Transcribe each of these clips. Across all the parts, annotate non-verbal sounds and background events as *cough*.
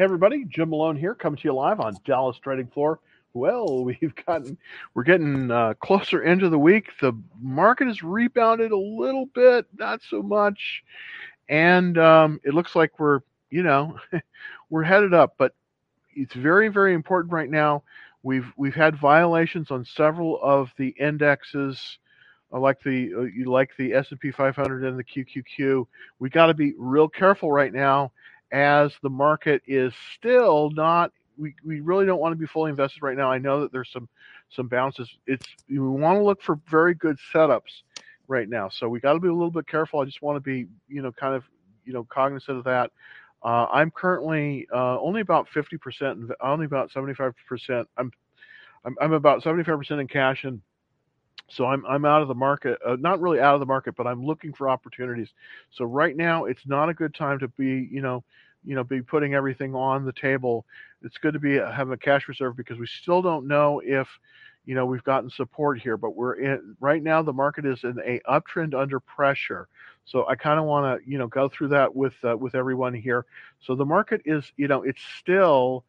Hey everybody, Jim Malone here, coming to you live on Dallas Trading Floor. Well, *laughs* we've gotten we're getting uh, closer into the week. The market has rebounded a little bit, not so much, and um, it looks like we're you know *laughs* we're headed up. But it's very very important right now. We've we've had violations on several of the indexes, uh, like the uh, like the S and P 500 and the QQQ. We got to be real careful right now as the market is still not we, we really don't want to be fully invested right now. I know that there's some some bounces. It's we want to look for very good setups right now. So we got to be a little bit careful. I just want to be you know kind of you know cognizant of that. Uh, I'm currently uh, only about 50%, only about 75%. I'm, I'm, I'm about 75% in cash and so I'm I'm out of the market, uh, not really out of the market, but I'm looking for opportunities. So right now, it's not a good time to be, you know, you know, be putting everything on the table. It's good to be uh, have a cash reserve because we still don't know if, you know, we've gotten support here. But we're in right now. The market is in a uptrend under pressure. So I kind of want to, you know, go through that with uh, with everyone here. So the market is, you know, it's still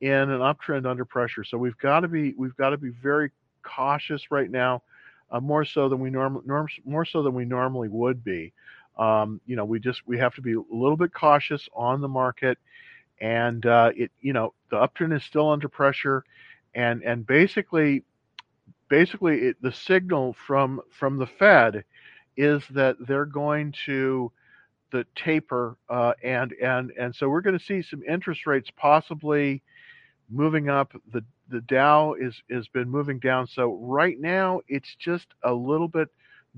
in an uptrend under pressure. So we've got to be we've got to be very cautious right now uh, more so than we norm, more so than we normally would be. Um, you know, we just we have to be a little bit cautious on the market, and uh, it you know the uptrend is still under pressure, and and basically basically it, the signal from from the Fed is that they're going to the taper uh, and and and so we're going to see some interest rates possibly moving up the the Dow is has been moving down. So right now it's just a little bit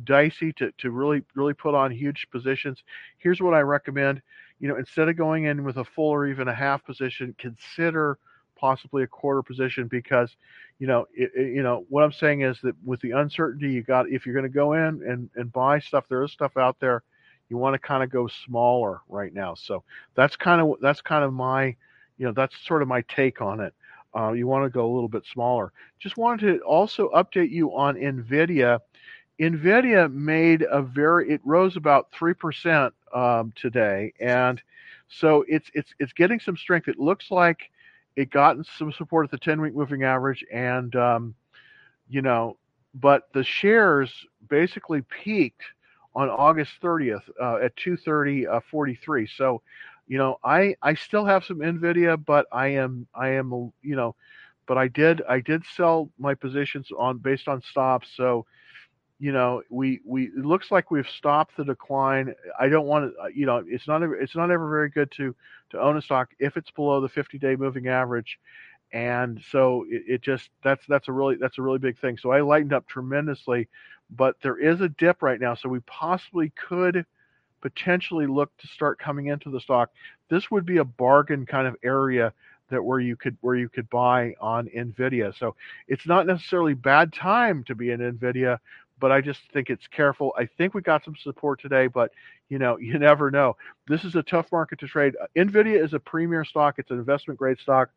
dicey to, to really really put on huge positions. Here's what I recommend. You know, instead of going in with a full or even a half position, consider possibly a quarter position because you know it, it, you know what I'm saying is that with the uncertainty you got if you're going to go in and and buy stuff there is stuff out there you want to kind of go smaller right now so that's kind of that's kind of my you know that's sort of my take on it uh, you want to go a little bit smaller. Just wanted to also update you on NVIDIA. NVIDIA made a very, it rose about 3% um, today. And so it's, it's, it's getting some strength. It looks like it gotten some support at the 10 week moving average. And, um, you know, but the shares basically peaked on August 30th uh, at 230.43. Uh, so you know, I I still have some Nvidia, but I am I am you know, but I did I did sell my positions on based on stops. So, you know, we we it looks like we've stopped the decline. I don't want to, you know, it's not it's not ever very good to to own a stock if it's below the 50 day moving average. And so it, it just that's that's a really that's a really big thing. So I lightened up tremendously, but there is a dip right now. So we possibly could potentially look to start coming into the stock, this would be a bargain kind of area that where you could where you could buy on Nvidia. So it's not necessarily bad time to be in Nvidia, but I just think it's careful. I think we got some support today, but you know, *laughs* you never know. This is a tough market to trade. Nvidia is a premier stock. It's an investment grade stock.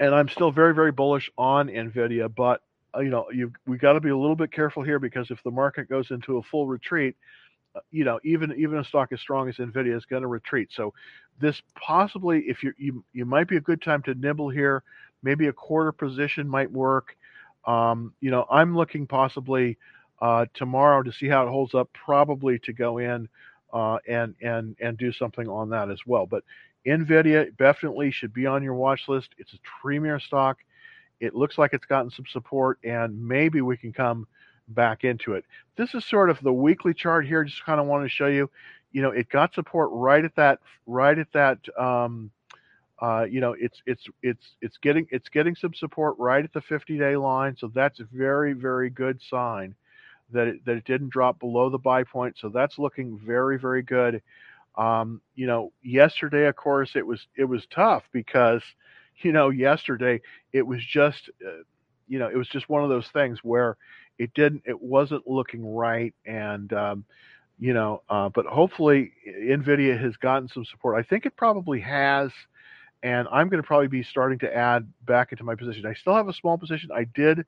And I'm still very, very bullish on Nvidia, but uh, you know, you we got to be a little bit careful here because if the market goes into a full retreat, you know, even even a stock as strong as Nvidia is going to retreat. So this possibly, if you you you might be a good time to nibble here. Maybe a quarter position might work. Um, you know, I'm looking possibly uh, tomorrow to see how it holds up. Probably to go in uh, and and and do something on that as well. But Nvidia definitely should be on your watch list. It's a premier stock. It looks like it's gotten some support, and maybe we can come back into it. This is sort of the weekly chart here. Just kind of want to show you, you know, it got support right at that, right at that, um, uh, you know, it's it's it's it's getting it's getting some support right at the 50 day line. So that's a very very good sign that it, that it didn't drop below the buy point. So that's looking very very good. Um, you know, yesterday of course it was it was tough because you know yesterday it was just uh, you know it was just one of those things where it didn't it wasn't looking right and um, you know uh, but hopefully nvidia has gotten some support. I think it probably has and i'm going to probably be starting to add back into my position. I still have a small position. I did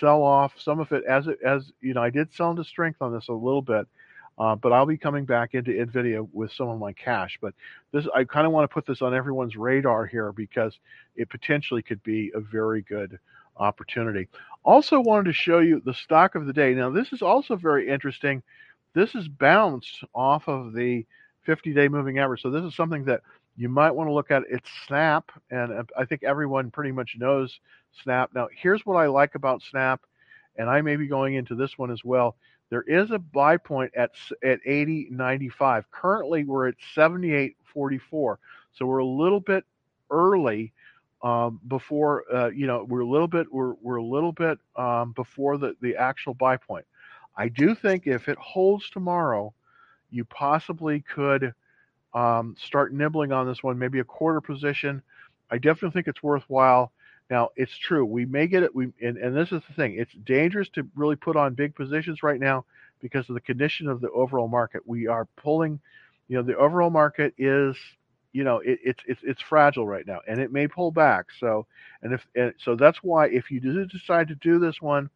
sell off some of it as it as you know i did sell into strength on this a little bit Uh, but I'll be coming back into NVIDIA with some of my cash. But this, I kind of want to put this on everyone's radar here because it potentially could be a very good opportunity. Also, wanted to show you the stock of the day. Now, this is also very interesting. This is bounced off of the 50-day moving average, so this is something that you might want to look at. It's Snap, and uh, I think everyone pretty much knows Snap. Now, here's what I like about Snap, and I may be going into this one as well there is a buy point at at 80.95. Currently, we're at 78.44, so we're a little bit early um, before uh, you know we're a little bit we're we're a little bit um, before the the actual buy point. I do think if it holds tomorrow, you possibly could um, start nibbling on this one, maybe a quarter position. I definitely think it's worthwhile. Now, it's true. We may get it. We and, and this is the thing. It's dangerous to really put on big positions right now because of the condition of the overall market. We are pulling. You know, the overall market is. You know, it, it's it's it's fragile right now, and it may pull back. So, and if and so, that's why if you do decide to do this one,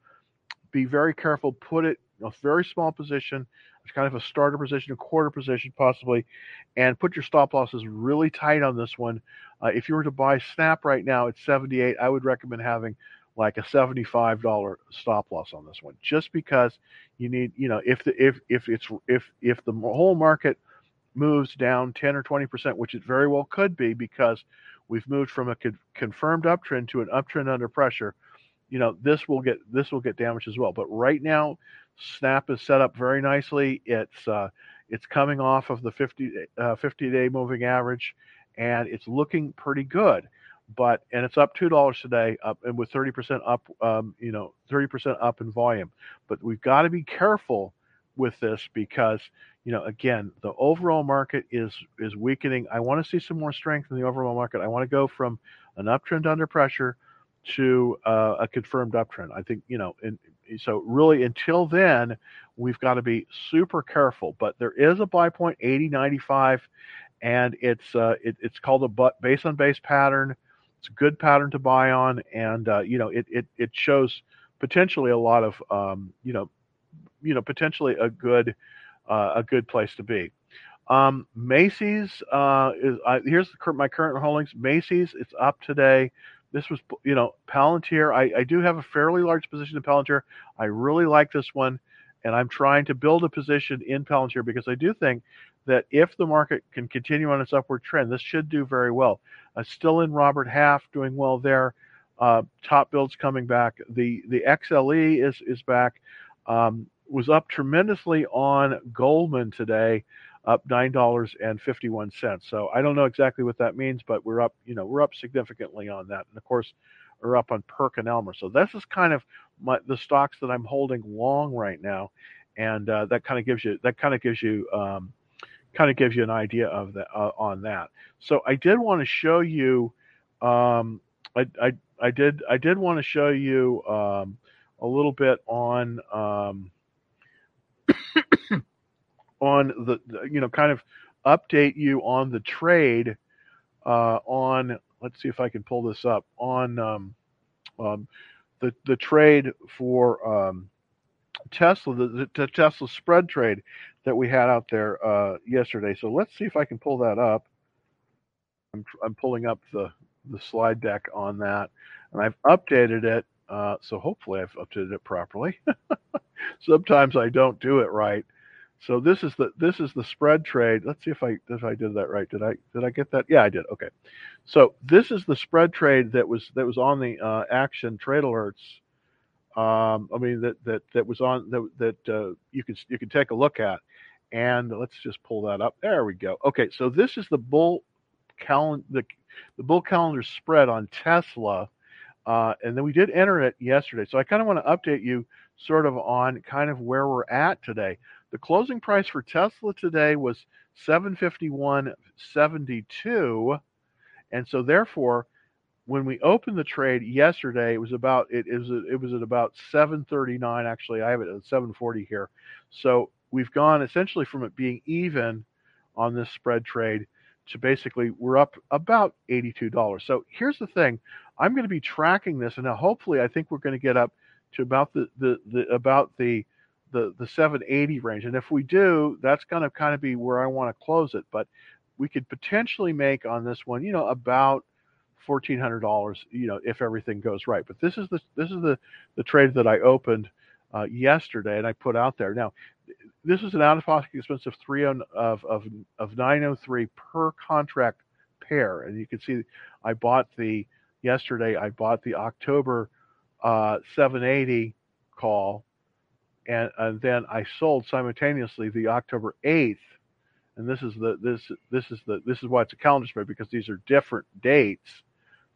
be very careful. Put it a very small position. It's kind of a starter position, a quarter position possibly, and put your stop losses really tight on this one uh, if you were to buy Snap right now at 78, I would recommend having like a $75 stop loss on this one, just because you need, you know, if the if if it's if if the whole market moves down 10 or 20 percent, which it very well could be, because we've moved from a con- confirmed uptrend to an uptrend under pressure. You know, this will get this will get damaged as well. But right now, Snap is set up very nicely. It's uh, it's coming off of the 50 uh, 50 day moving average and it's looking pretty good. But and it's up two dollars today, up and with thirty percent up, um, you know, thirty percent up in volume. But we've got to be careful with this because you know again the overall market is is weakening. I want to see some more strength in the overall market. I want to go from an uptrend under pressure to uh, a confirmed uptrend. I think you know, and so really until then, we've got to be super careful. But there is a buy point 80, 95, and it's uh, it, it's called a but base on base pattern. It's a good pattern to buy on, and uh, you know it, it it shows potentially a lot of um, you know you know potentially a good uh, a good place to be. Um, Macy's uh, is here's the, my current holdings. Macy's it's up today. This was you know Palantir. I, I do have a fairly large position in Palantir. I really like this one, and I'm trying to build a position in Palantir because I do think that if the market can continue on its upward trend, this should do very well. Uh, still in Robert Half, doing well there. Uh, TopBuild's coming back. The the XLE is is back. Um, was up tremendously on Goldman today, up nine dollars and fifty one cents. So I don't know exactly what that means, but we're up. You know, we're up significantly on that, and of course, we're up on PerkinElmer. So this is kind of my, the stocks that I'm holding long right now, and uh, that kind of gives you that kind of gives you um, kind of gives you an idea of that uh, on that. So I did want to show you. Um, I, I I did I did want to show you um, a little bit on um, *coughs* on the, you know kind of update you on the trade uh, on let's see if I can pull this up on um, um, the the trade for um, Tesla the, the Tesla spread trade that we had out there uh, yesterday. So let's see if I can pull that up. I'm, I'm pulling up the, the slide deck on that, and I've updated it. Uh, so hopefully I've updated it properly. *laughs* Sometimes I don't do it right. So this is the this is the spread trade. Let's see if I if I did that right. Did I did I get that? Yeah, I did. Okay. So this is the spread trade that was that was on the uh, action trade alerts um, I mean that that that was on that that uh, you could you could take a look at, and let's just pull that up. There we go. Okay, so this is the bull calendar the the bull calendar spread on Tesla, uh, and then we did enter it yesterday. So I kind of want to update you sort of on kind of where we're at today. The closing price for Tesla today was 751.72, and so therefore when we opened the trade yesterday, it was about it is it was at about 739. Actually, I have it at 740 here. So we've gone essentially from it being even on this spread trade to basically we're up about $82. So here's the thing: I'm going to be tracking this, and hopefully I think we're going to get up to about the the, the about the the the 780 range. And if we do, that's going to kind of be where I want to close it. But we could potentially make on this one, you know, about fourteen hundred dollars, you know, if everything goes right. But this is the this is the the trade that I opened uh, yesterday and I put out there. Now, this is an out of pocket expense of three of of of 903 per contract pair, and you can see I bought the yesterday. I bought the October uh, 780 call, and, and then I sold simultaneously the October 8th. And this is the this this is the this is why it's a calendar spread because these are different dates.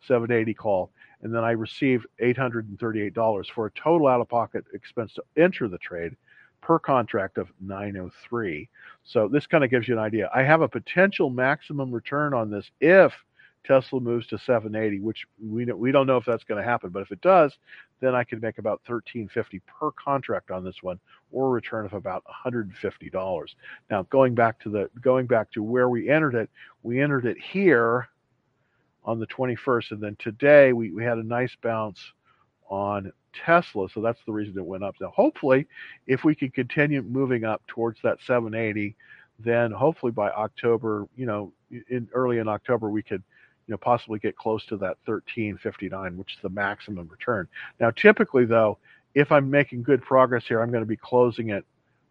780 call, and then I received $838 for a total out of pocket expense to enter the trade per contract of 903. So this kind of gives you an idea. I have a potential maximum return on this if Tesla moves to 780, which we we don't know if that's going to happen, but if it does, then I could make about 1350 per contract on this one, or a return of about 150 dollars. Now going back to the going back to where we entered it, we entered it here on the 21st, and then today we, we had a nice bounce on Tesla, so that's the reason it went up. Now hopefully, if we can continue moving up towards that 780, then hopefully by October, you know, in early in October we could you know, possibly get close to that 1359, which is the maximum return. Now, typically though, if I'm making good progress here, I'm going to be closing it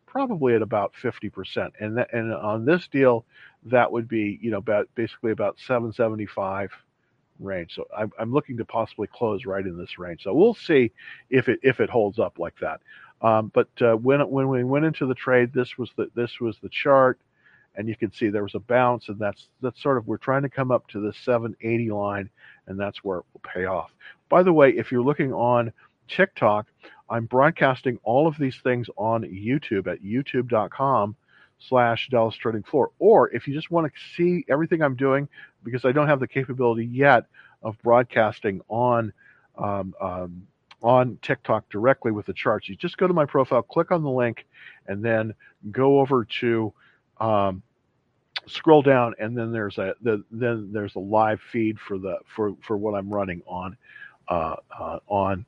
probably at about 50%. And that, and on this deal, that would be, you know, about basically about 775 range. So I'm, I'm looking to possibly close right in this range. So we'll see if it if it holds up like that. Um, but uh, when when we went into the trade, this was the this was the chart and you can see there was a bounce and that's that's sort of we're trying to come up to the 780 line and that's where it will pay off by the way if you're looking on tiktok i'm broadcasting all of these things on youtube at youtube.com slash dallas trading floor or if you just want to see everything i'm doing because i don't have the capability yet of broadcasting on um, um, on tiktok directly with the charts you just go to my profile click on the link and then go over to um, scroll down, and then there's a the, then there's a live feed for the for for what I'm running on uh, uh, on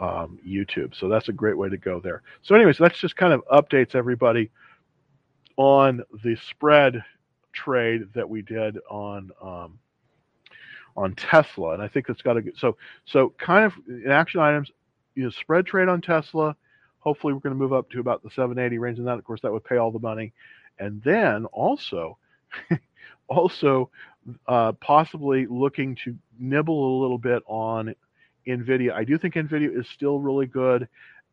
um, YouTube. So that's a great way to go there. So, anyways, that's just kind of updates everybody on the spread trade that we did on um, on Tesla, and I think that's got to so so kind of in action items. You know, spread trade on Tesla. Hopefully, we're going to move up to about the 780 range, and that, of course, that would pay all the money and then also *laughs* also uh, possibly looking to nibble a little bit on nvidia i do think nvidia is still really good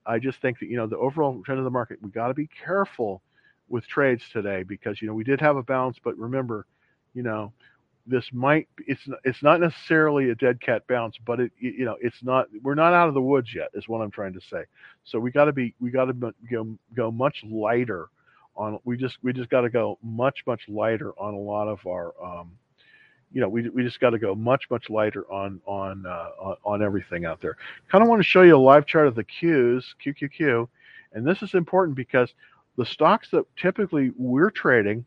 i just think that you know the overall trend of the market we got to be careful with trades today because you know we did have a bounce but remember you know this might it's it's not necessarily a dead cat bounce but it you know it's not we're not out of the woods yet is what i'm trying to say. So we got to be we got to go go much lighter on we just we just got to go much much lighter on a lot of our um, you know we, we just got to go much much lighter on on uh, on, on everything out there. Kind of want to show you a live chart of the qs qqq and this is important because the stocks that typically we're trading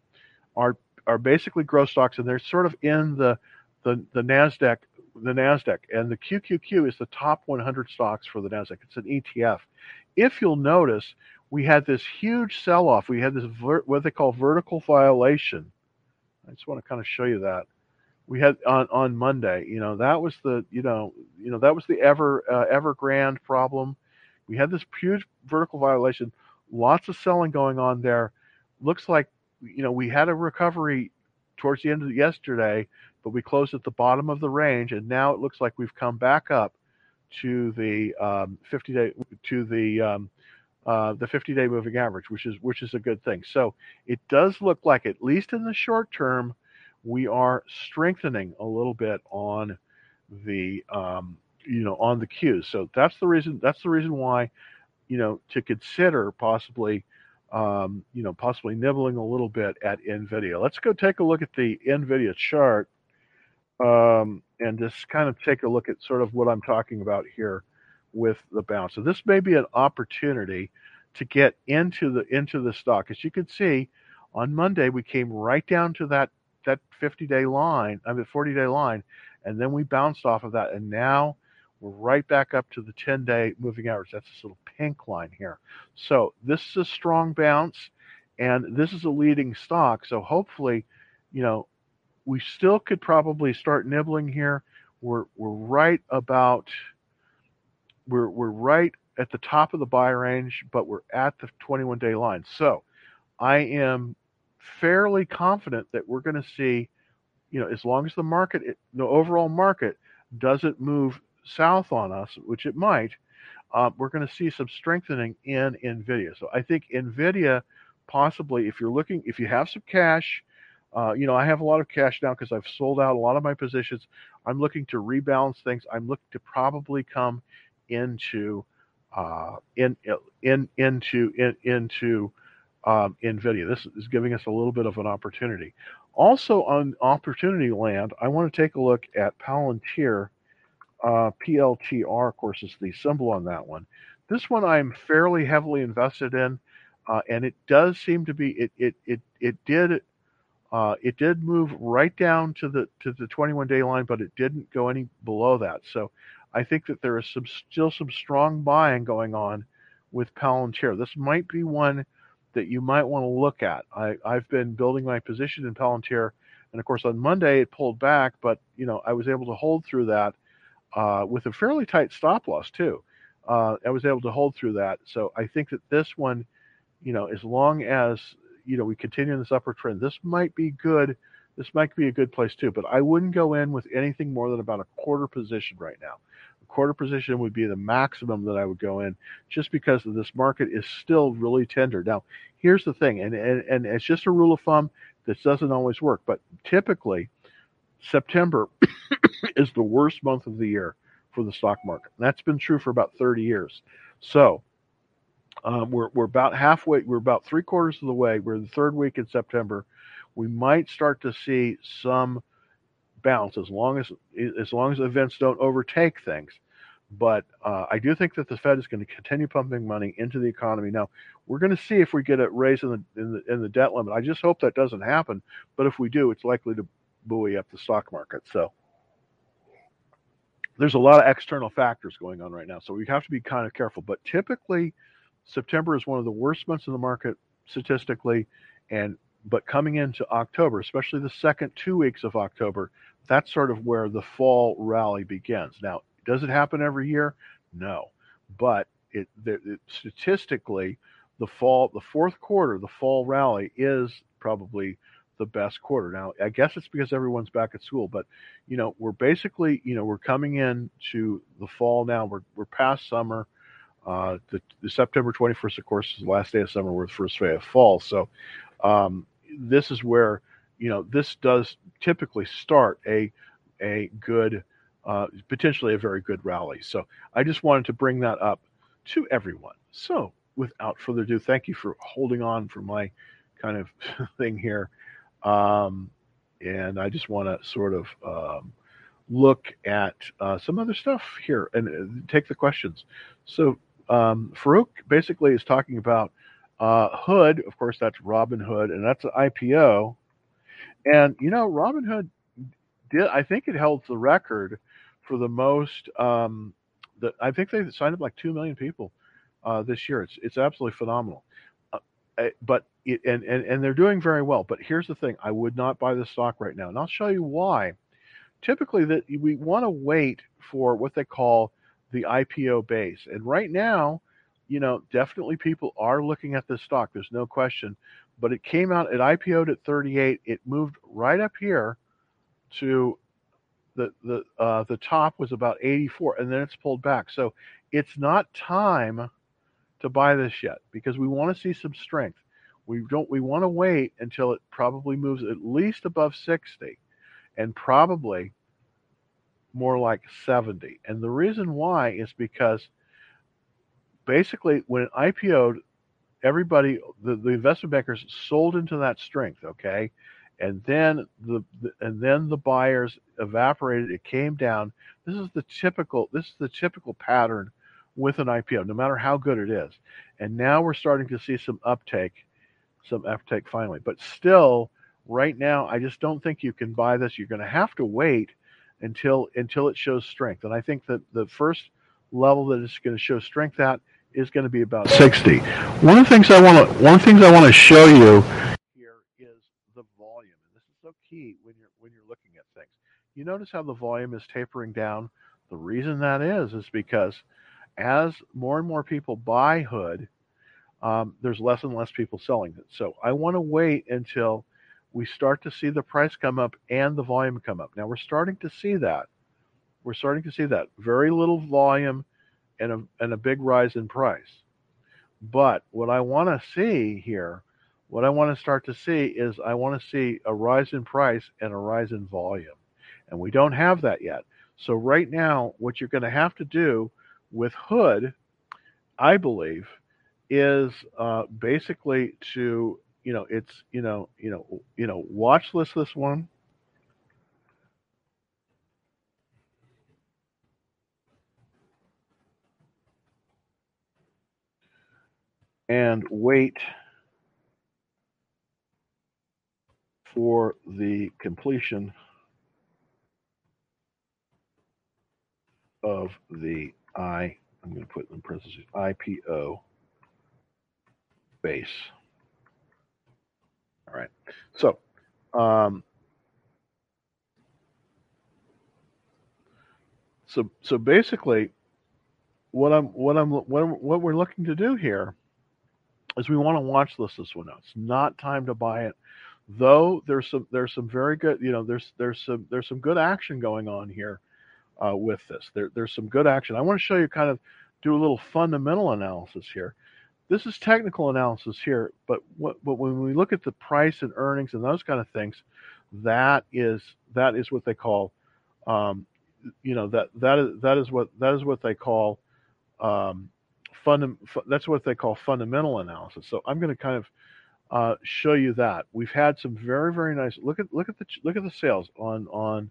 are are basically growth stocks and they're sort of in the the, the nasdaq the nasdaq and the qqq is the top 100 stocks for the nasdaq it's an etf if you'll notice we had this huge sell off. We had this ver- what they call vertical violation. I just want to kind of show you that. We had on on Monday. You know that was the you know you know that was the ever uh, Evergrande problem. We had this huge vertical violation. Lots of selling going on there. Looks like you know we had a recovery towards the end of yesterday, but we closed at the bottom of the range, and now it looks like we've come back up to the um, 50 day to the um, uh, the 50 day moving average, which is which is a good thing. So it does look like, at least in the short term, we are strengthening a little bit on the um, you know on the Qs. So that's the reason that's the reason why you know to consider possibly um, you know possibly nibbling a little bit at Nvidia. Let's go take a look at the Nvidia chart um, and just kind of take a look at sort of what I'm talking about here with the bounce. So this may be an opportunity to get into the into the stock. As you can see, on Monday we came right down to that that 50 day line, I mean 40 day line, and then we bounced off of that, and now We're right back up to the 10 day moving average. That's this little pink line here. So this is a strong bounce and this is a leading stock. So hopefully, you know, we still could probably start nibbling here. We're we're right about we're we're right at the top of the buy range, but we're at the 21 day line. So I am fairly confident that we're going to see, you know, as long as the market, the overall market doesn't move south on us, which it might, uh, we're going to see some strengthening in NVIDIA. So I think NVIDIA possibly, if you're looking, if you have some cash, uh, you know, I have a lot of cash now because I've sold out a lot of my positions. I'm looking to rebalance things. I'm looking to probably come into uh, in in into in, into um, NVIDIA. This is giving us a little bit of an opportunity. Also on opportunity land, I want to take a look at Palantir. Uh, PLTR, of course, is the symbol on that one. This one I'm fairly heavily invested in, uh, and it does seem to be it it it it did uh, it did move right down to the to the 21 day line, but it didn't go any below that. So I think that there is some still some strong buying going on with Palantir. This might be one that you might want to look at. I, I've been building my position in Palantir, and of course on Monday it pulled back, but you know I was able to hold through that uh, with a fairly tight stop loss too. Uh, I was able to hold through that, so I think that this one, you know, as long as you know we continue in this upward trend, this might be good. This might be a good place too, but I wouldn't go in with anything more than about a quarter position right now A quarter position would be the maximum that I would go in just because this market is still really tender. Now, here's the thing, and, and, and it's just a rule of thumb. This doesn't always work, but typically September *coughs* is the worst month of the year for the stock market. And that's been true for about 30 years. So um, we're, we're about halfway, we're about three quarters of the way. We're the third week in September. We might start to see some bounce as long as as long as events don't overtake things. But uh, I do think that the Fed is going to continue pumping money into the economy. Now we're going to see if we get a raise in the, in the in the debt limit. I just hope that doesn't happen. But if we do, it's likely to buoy up the stock market. So there's a lot of external factors going on right now. So we have to be kind of careful. But typically, September is one of the worst months in the market statistically, and but coming into October, especially the second two weeks of October, that's sort of where the fall rally begins. Now, does it happen every year? No, but it, it, statistically, the fall, the fourth quarter, the fall rally is probably the best quarter. Now, I guess it's because everyone's back at school, but you know, we're basically, you know, we're coming in to the fall now. We're we're past summer. Uh, the, the September 21st, of course, is the last day of summer. We're the first day of fall. So, um, this is where you know this does typically start a a good uh, potentially a very good rally so i just wanted to bring that up to everyone so without further ado thank you for holding on for my kind of *laughs* thing here um, and i just want to sort of um, look at uh, some other stuff here and uh, take the questions so um, farouk basically is talking about uh, Hood, of course, that's Robinhood, and that's an IPO. And you know, Robinhood did. I think it held the record for the most. Um, the, I think they signed up like two million people uh, this year. It's it's absolutely phenomenal. Eh, but it, and, and and they're doing very well. But here's the thing: I would not buy the stock right now, and I'll show you why. Typically, that we want to wait for what they call the IPO base, and right now you know, definitely people are looking at this stock. There's no question. But it came out, it IPO'd at 38. It moved right up here to the the uh, the top was about 84, and then it's pulled back. So it's not time to buy this yet because we want to see some strength. We don't. We want to wait until it probably moves at least above 60, and probably more like 70. And the reason why is because basically when IPO'd, everybody, the, the investment bankers sold into that strength, okay? And then the, the and then the buyers evaporated. It came down. This is the typical. This is the typical pattern with an IPO, no matter how good it is. And now we're starting to see some uptake, some uptake finally. But still, right now, I just don't think you can buy this. You're going to have to wait until until it shows strength. And I think that the first level that it's going to show strength at is going to be about 60. One of the things I want to one of the things I want to show you here is the volume. And this is so key when you're when you're looking at things. You notice how the volume is tapering down. The reason that is is because as more and more people buy hood, um, there's less and less people selling it. So I want to wait until we start to see the price come up and the volume come up. Now we're starting to see that. We're starting to see that. Very little volume and a, and a big rise in price. But what I want to see here, what I want to start to see is I want to see a rise in price and a rise in volume. And we don't have that yet. So right now, what you're going to have to do with Hood, I believe, is uh, basically to you know it's you know you know you know watch list this one. And wait for the completion of the I I'm going to put in parentheses IPO base. All right. So, um, so so basically, what I'm what I'm what, what we're looking to do here is we want to watch list this one out. It's not time to buy it, though. There's some there's some very good you know there's there's some there's some good action going on here uh, with this. There there's some good action. I want to show you kind of do a little fundamental analysis here. This is technical analysis here, but what, but when we look at the price and earnings and those kind of things, that is that is what they call, um, you know that that is that is what that is what they call, um, funda- that's what they call fundamental analysis. So I'm going to kind of uh, show you that we've had some very very nice look at look at the look at the sales on on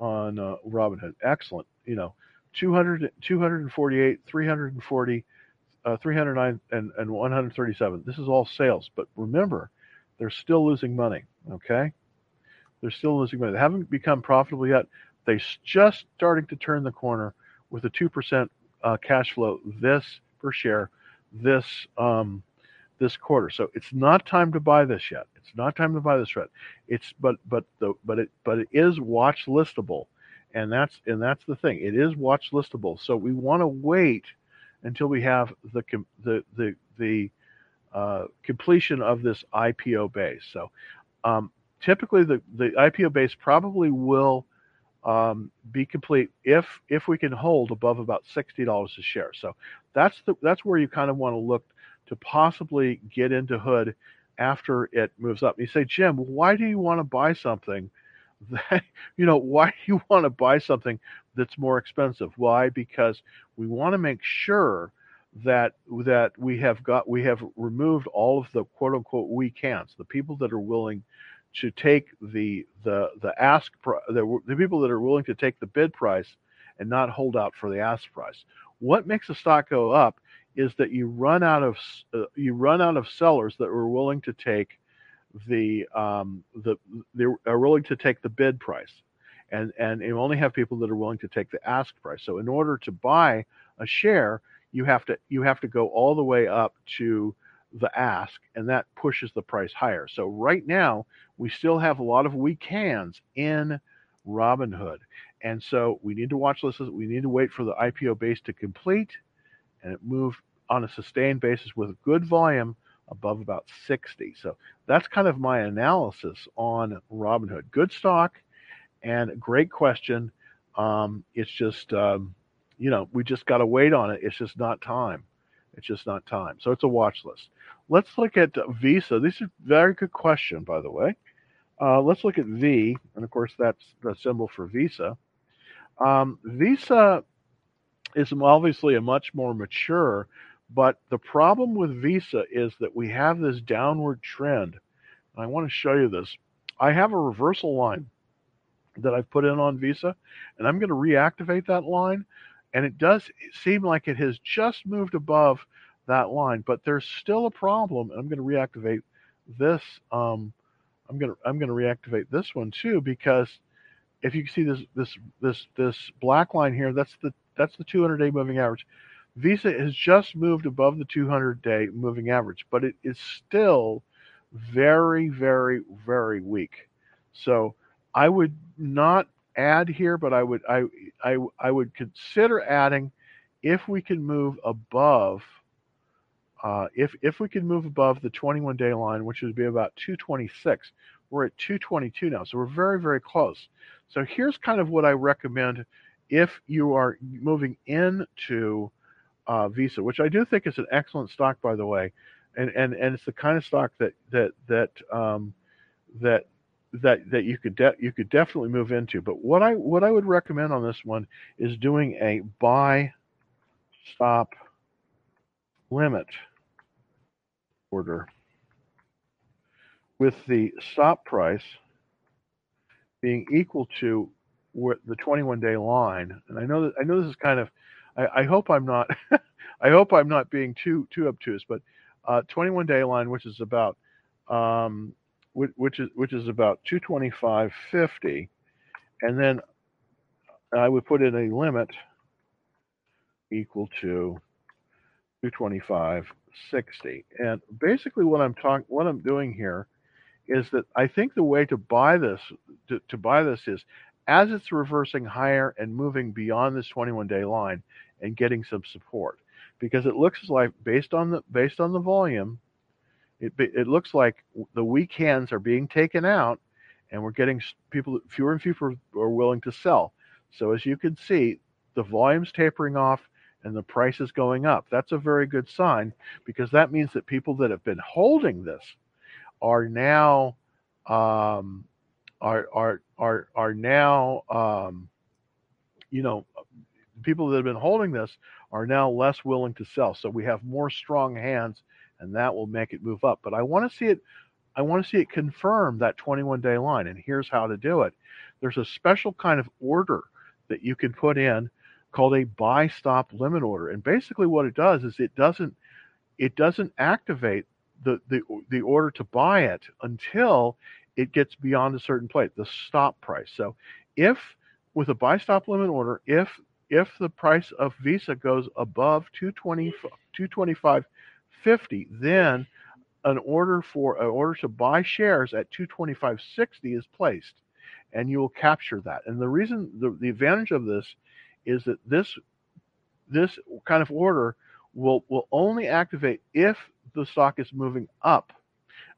on uh, Robinhood. Excellent, you know, 200 248 340 uh, 309 and, and 137. This is all sales, but remember, they're still losing money. Okay, they're still losing money. They haven't become profitable yet. They're just starting to turn the corner with a two percent uh, cash flow this per share this um, this quarter. So it's not time to buy this yet. It's not time to buy this yet. It's but but the but it but it is watch listable, and that's and that's the thing. It is watch listable. So we want to wait until we have the the the the uh, completion of this IPO base. So um, typically the the IPO base probably will um, be complete if if we can hold above about sixty dollars a share. So that's the that's where you kind of want to look to possibly get into Hood after it moves up. And You say, Jim, why do you want to buy something *laughs* that you know why do you want to buy something that's more expensive? Why? Because we want to make sure that that we have got we have removed all of the quote unquote we can'ts the people that are willing to take the the the ask the, the people that are willing to take the bid price and not hold out for the ask price. What makes a stock go up is that you run out of uh, you run out of sellers that are willing to take the um, the they are willing to take the bid price, and and you only have people that are willing to take the ask price. So in order to buy a share, you have to you have to go all the way up to the ask, and that pushes the price higher. So right now we still have a lot of weak hands in Robinhood, and so we need to watch this. We need to wait for the IPO base to complete, and it moved on a sustained basis with good volume above about 60. So that's kind of my analysis on Robinhood. Good stock and great question. Um, it's just, um, you know, we just got to wait on it. It's just not time. It's just not time. So it's a watch list. Let's look at Visa. This is a very good question, by the way. Uh, let's look at V, and of course that's the symbol for Visa. Um, Visa is obviously a much more mature but the problem with Visa is that we have this downward trend. I want to show you this. I have a reversal line that I've put in on Visa, and I'm going to reactivate that line. And it does seem like it has just moved above that line, but there's still a problem. I'm going to reactivate this. Um, I'm going to I'm going to reactivate this one too because if you can see this this this this black line here, that's the that's the 200 day moving average. Visa has just moved above the 200 day moving average, but it is still very, very, very weak. So I would not add here, but I would I I I would consider adding if we can move above uh, if if we can move above the 21 day line, which would be about 226, we're at 222 now, so we're very very close. So here's kind of what I recommend if you are moving into uh, Visa, which I do think is an excellent stock, by the way, and and and it's the kind of stock that that that um, that that that you could de- you could definitely move into. But what I what I would recommend on this one is doing a buy stop limit order with the stop price being equal to the 21 day line. And I know that I know this is kind of I, I hope I'm not *laughs* I hope I'm not being too too obtuse, but uh, 21 day line, which is about um, which, which is which is about 225.50, and then I would put in a limit equal to 225.60. And basically, what I'm talking, what I'm doing here, is that I think the way to buy this to, to buy this is as it's reversing higher and moving beyond this 21 day line and getting some support. Because it looks like based on the based on the volume it, it looks like the weak hands are being taken out and we're getting people fewer and fewer are willing to sell. So as you can see the volume's tapering off and the price is going up. That's a very good sign because that means that people that have been holding this are now um, are are are are now um, you know people that have been holding this are now less willing to sell. So we have more strong hands, and that will make it move up. But I want to see it. I want to see it confirm that 21 day line, and here's how to do it. There's a special kind of order that you can put in called a buy stop limit order, and basically what it does is it doesn't it doesn't activate the, the, the order to buy it until it gets beyond a certain place, the stop price. So if with a buy stop limit order, if if the price of Visa goes above 220 225.50, then an order for an order to buy shares at 225.60 is placed and you will capture that. And the reason the, the advantage of this is that this this kind of order will will only activate if the stock is moving up.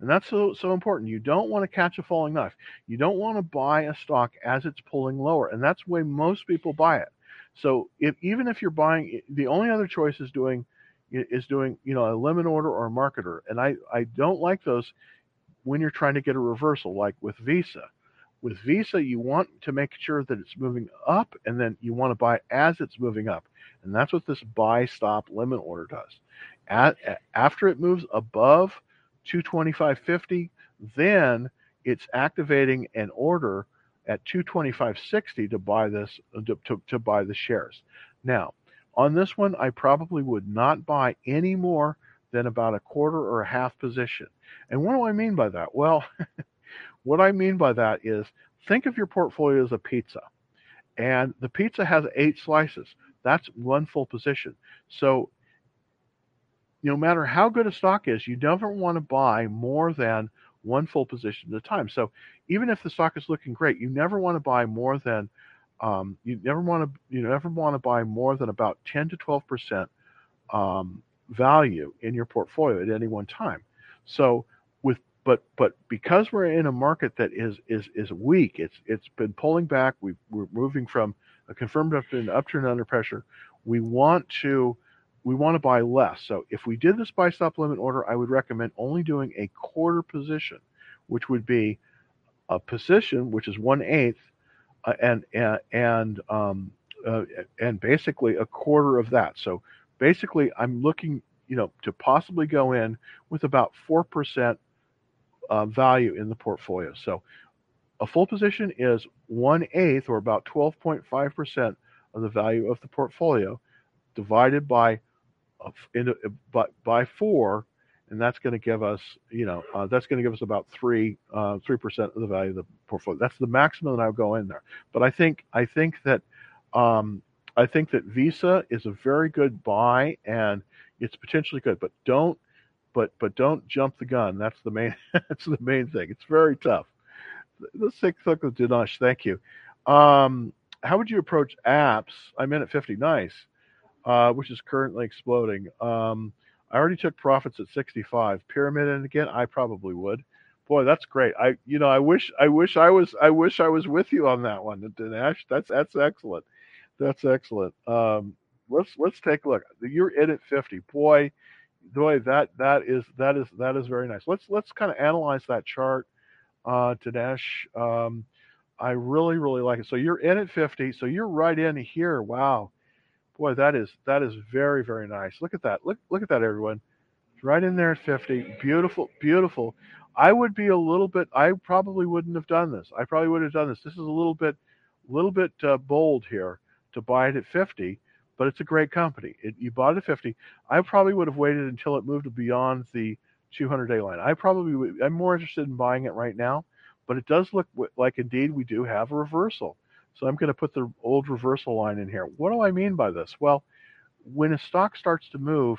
And that's so so important. You don't want to catch a falling knife. You don't want to buy a stock as it's pulling lower. And that's the way most people buy it. So if even if you're buying the only other choice is doing is doing, you know, a limit order or a market order. And I, I don't like those when you're trying to get a reversal, like with Visa. With Visa, you want to make sure that it's moving up and then you want to buy as it's moving up. And that's what this buy stop limit order does. At, after it moves above 225.50, then it's activating an order at 225.60 to buy this uh, to, to, to buy the shares. Now, on this one, I probably would not buy any more than about a quarter or a half position. And what do I mean by that? Well, *laughs* what I mean by that is think of your portfolio as a pizza. And the pizza has eight slices. That's one full position. So no matter how good a stock is, you never want to buy more than one full position at a time. So even if the stock is looking great, you never want to buy more than um, you never want to you never want to buy more than about 10 to 12 percent um, value in your portfolio at any one time. So with but but because we're in a market that is is is weak, it's it's been pulling back. We we're moving from a confirmed upturn upturn under pressure. We want to we want to buy less. So if we did this buy stop limit order, I would recommend only doing a quarter position, which would be a position which is one eighth, uh, and and and um, uh, and basically a quarter of that. So basically, I'm looking, you know, to possibly go in with about four percent uh, value in the portfolio. So a full position is one eighth, or about 12.5 percent of the value of the portfolio, divided by in, by, by four, and that's going to give us, you know, uh, that's going to give us about three uh, three percent of the value of the portfolio. That's the maximum that I'll go in there. But I think I think that um, I think that Visa is a very good buy and it's potentially good, but don't but but don't jump the gun. That's the main *laughs* that's the main thing. It's very tough. Take a look at Dinesh. Thank you. Um, how would you approach apps? I'm in at 50. Nice. Uh, which is currently exploding. Um, I already took profits at 65. Pyramid and again, I probably would. Boy, that's great. I you know I wish I wish I was I wish I was with you on that one, Dinesh. That's that's excellent. That's excellent. Um, let's let's take a look. You're in at 50. Boy, boy, that that is that is that is very nice. Let's let's kind of analyze that chart, uh, Dinesh. Um, I really really like it. So you're in at 50. So you're right in here. Wow, boy, that is that is very very nice. Look at that. Look look at that, everyone. Right in there at 50. Beautiful, beautiful. I would be a little bit. I probably wouldn't have done this. I probably would have done this. This is a little bit, little bit uh, bold here to buy it at 50 but it's a great company. It, you bought it at 50. I probably would have waited until it moved beyond the 200 day line. I probably would, I'm more interested in buying it right now, but it does look like indeed we do have a reversal. So I'm going to put the old reversal line in here. What do I mean by this? Well, when a stock starts to move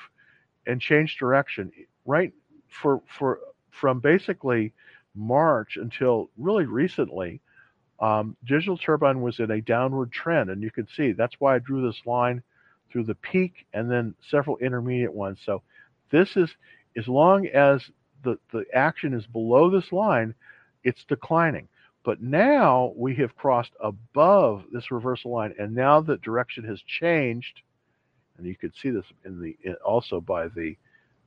and change direction, right for for from basically March until really recently, um, Digital Turbine was in a downward trend, and you can see that's why I drew this line through the peak and then several intermediate ones. So this is as long as the, the action is below this line, it's declining. But now we have crossed above this reversal line, and now the direction has changed. And you can see this in the in also by the,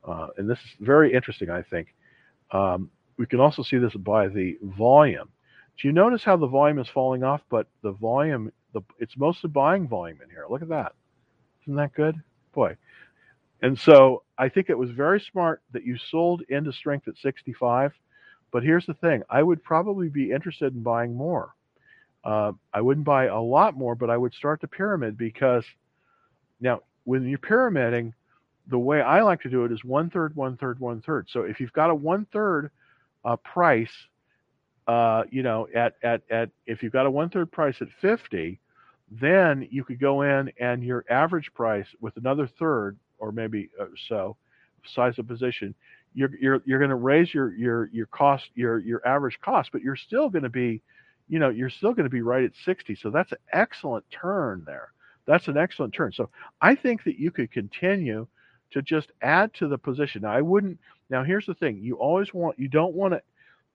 uh, and this is very interesting, I think. Um, we can also see this by the volume. Do you notice how the volume is falling off, but the volume, the it's mostly buying volume in here. Look at that. Isn't that good? Boy. And so I think it was very smart that you sold into strength at 65. But here's the thing I would probably be interested in buying more. Uh, I wouldn't buy a lot more, but I would start the pyramid because now when you're pyramiding, the way I like to do it is one third, one third, one third. So if you've got a one third uh, price, uh, you know, at, at, at, if you've got a one third price at 50, then you could go in and your average price with another third or maybe uh, so size of position, you're you're you're going to raise your your your cost your your average cost, but you're still going to be, you know, you're still going to be right at 60. So that's an excellent turn there. That's an excellent turn. So I think that you could continue to just add to the position. Now I wouldn't. Now here's the thing: you always want you don't want to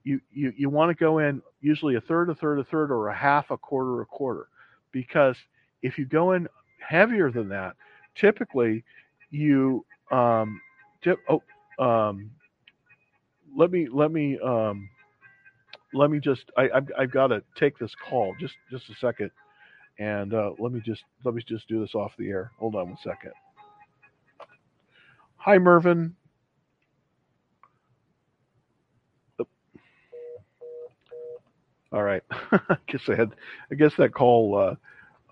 you you you want to go in usually a third, a third, a third, or a half, a quarter, a quarter because if you go in heavier than that, typically you um, tip, oh um, let me let me um, let me just I I've, I've got to take this call just just a second and uh, let me just let me just do this off the air. Hold on one second. Hi Mervin. All right. *laughs* I guess I had. I guess that call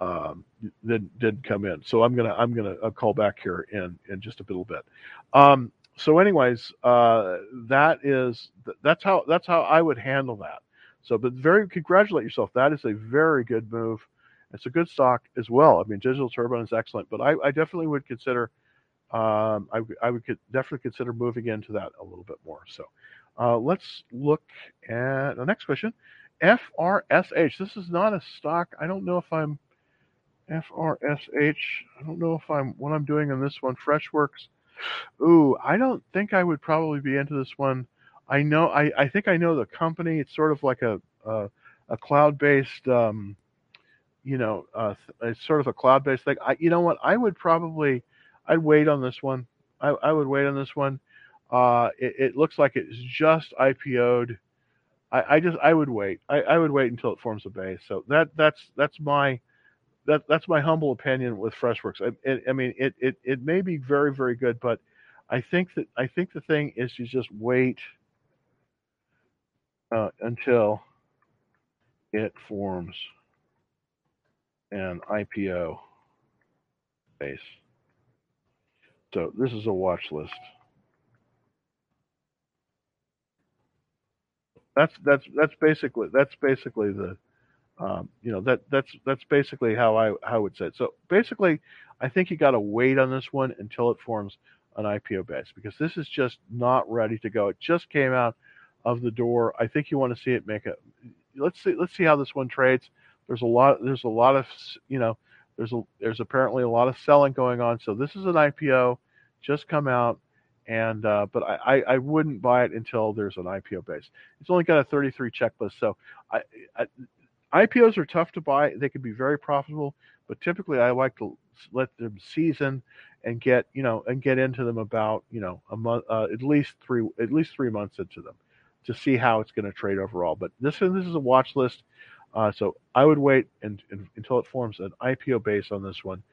uh, um, did did come in. So I'm gonna I'm gonna I'll call back here in in just a little bit. Um, so, anyways, uh, that is that's how that's how I would handle that. So, but very congratulate yourself. That is a very good move. It's a good stock as well. I mean, Digital Turbine is excellent, but I, I definitely would consider. Um, I, I would definitely consider moving into that a little bit more. So, uh, let's look at the next question. FRSH. This is not a stock. I don't know if I'm FRSH. I don't know if I'm what I'm doing on this one. Freshworks. Ooh, I don't think I would probably be into this one. I know. I, I think I know the company. It's sort of like a a, a cloud-based. Um, you know, uh, it's sort of a cloud-based thing. I, you know what? I would probably. I'd wait on this one. I, I would wait on this one. Uh, it, it looks like it's just IPO'd I, I just I would wait. I, I would wait until it forms a base. So that that's that's my that that's my humble opinion with Freshworks. I, I mean, it, it it may be very very good, but I think that I think the thing is to just wait uh, until it forms an IPO base. So this is a watch list. That's that's that's basically that's basically the um, you know that that's that's basically how I how I would say it. So basically, I think you got to wait on this one until it forms an IPO base because this is just not ready to go. It just came out of the door. I think you want to see it make a. Let's see. Let's see how this one trades. There's a lot. There's a lot of you know. There's a there's apparently a lot of selling going on. So this is an IPO, just come out, and uh, but I, I, wouldn't buy it until there's an IPO base. It's only got a 33 checklist, so I, I IPOs are tough to buy. They can be very profitable, but typically I like to let them season and get you know and get into them about you know a month uh, at least three at least three months into them to see how it's going to trade overall. But this this is a watch list, uh, so I would wait and, and, until it forms an IPO base on this one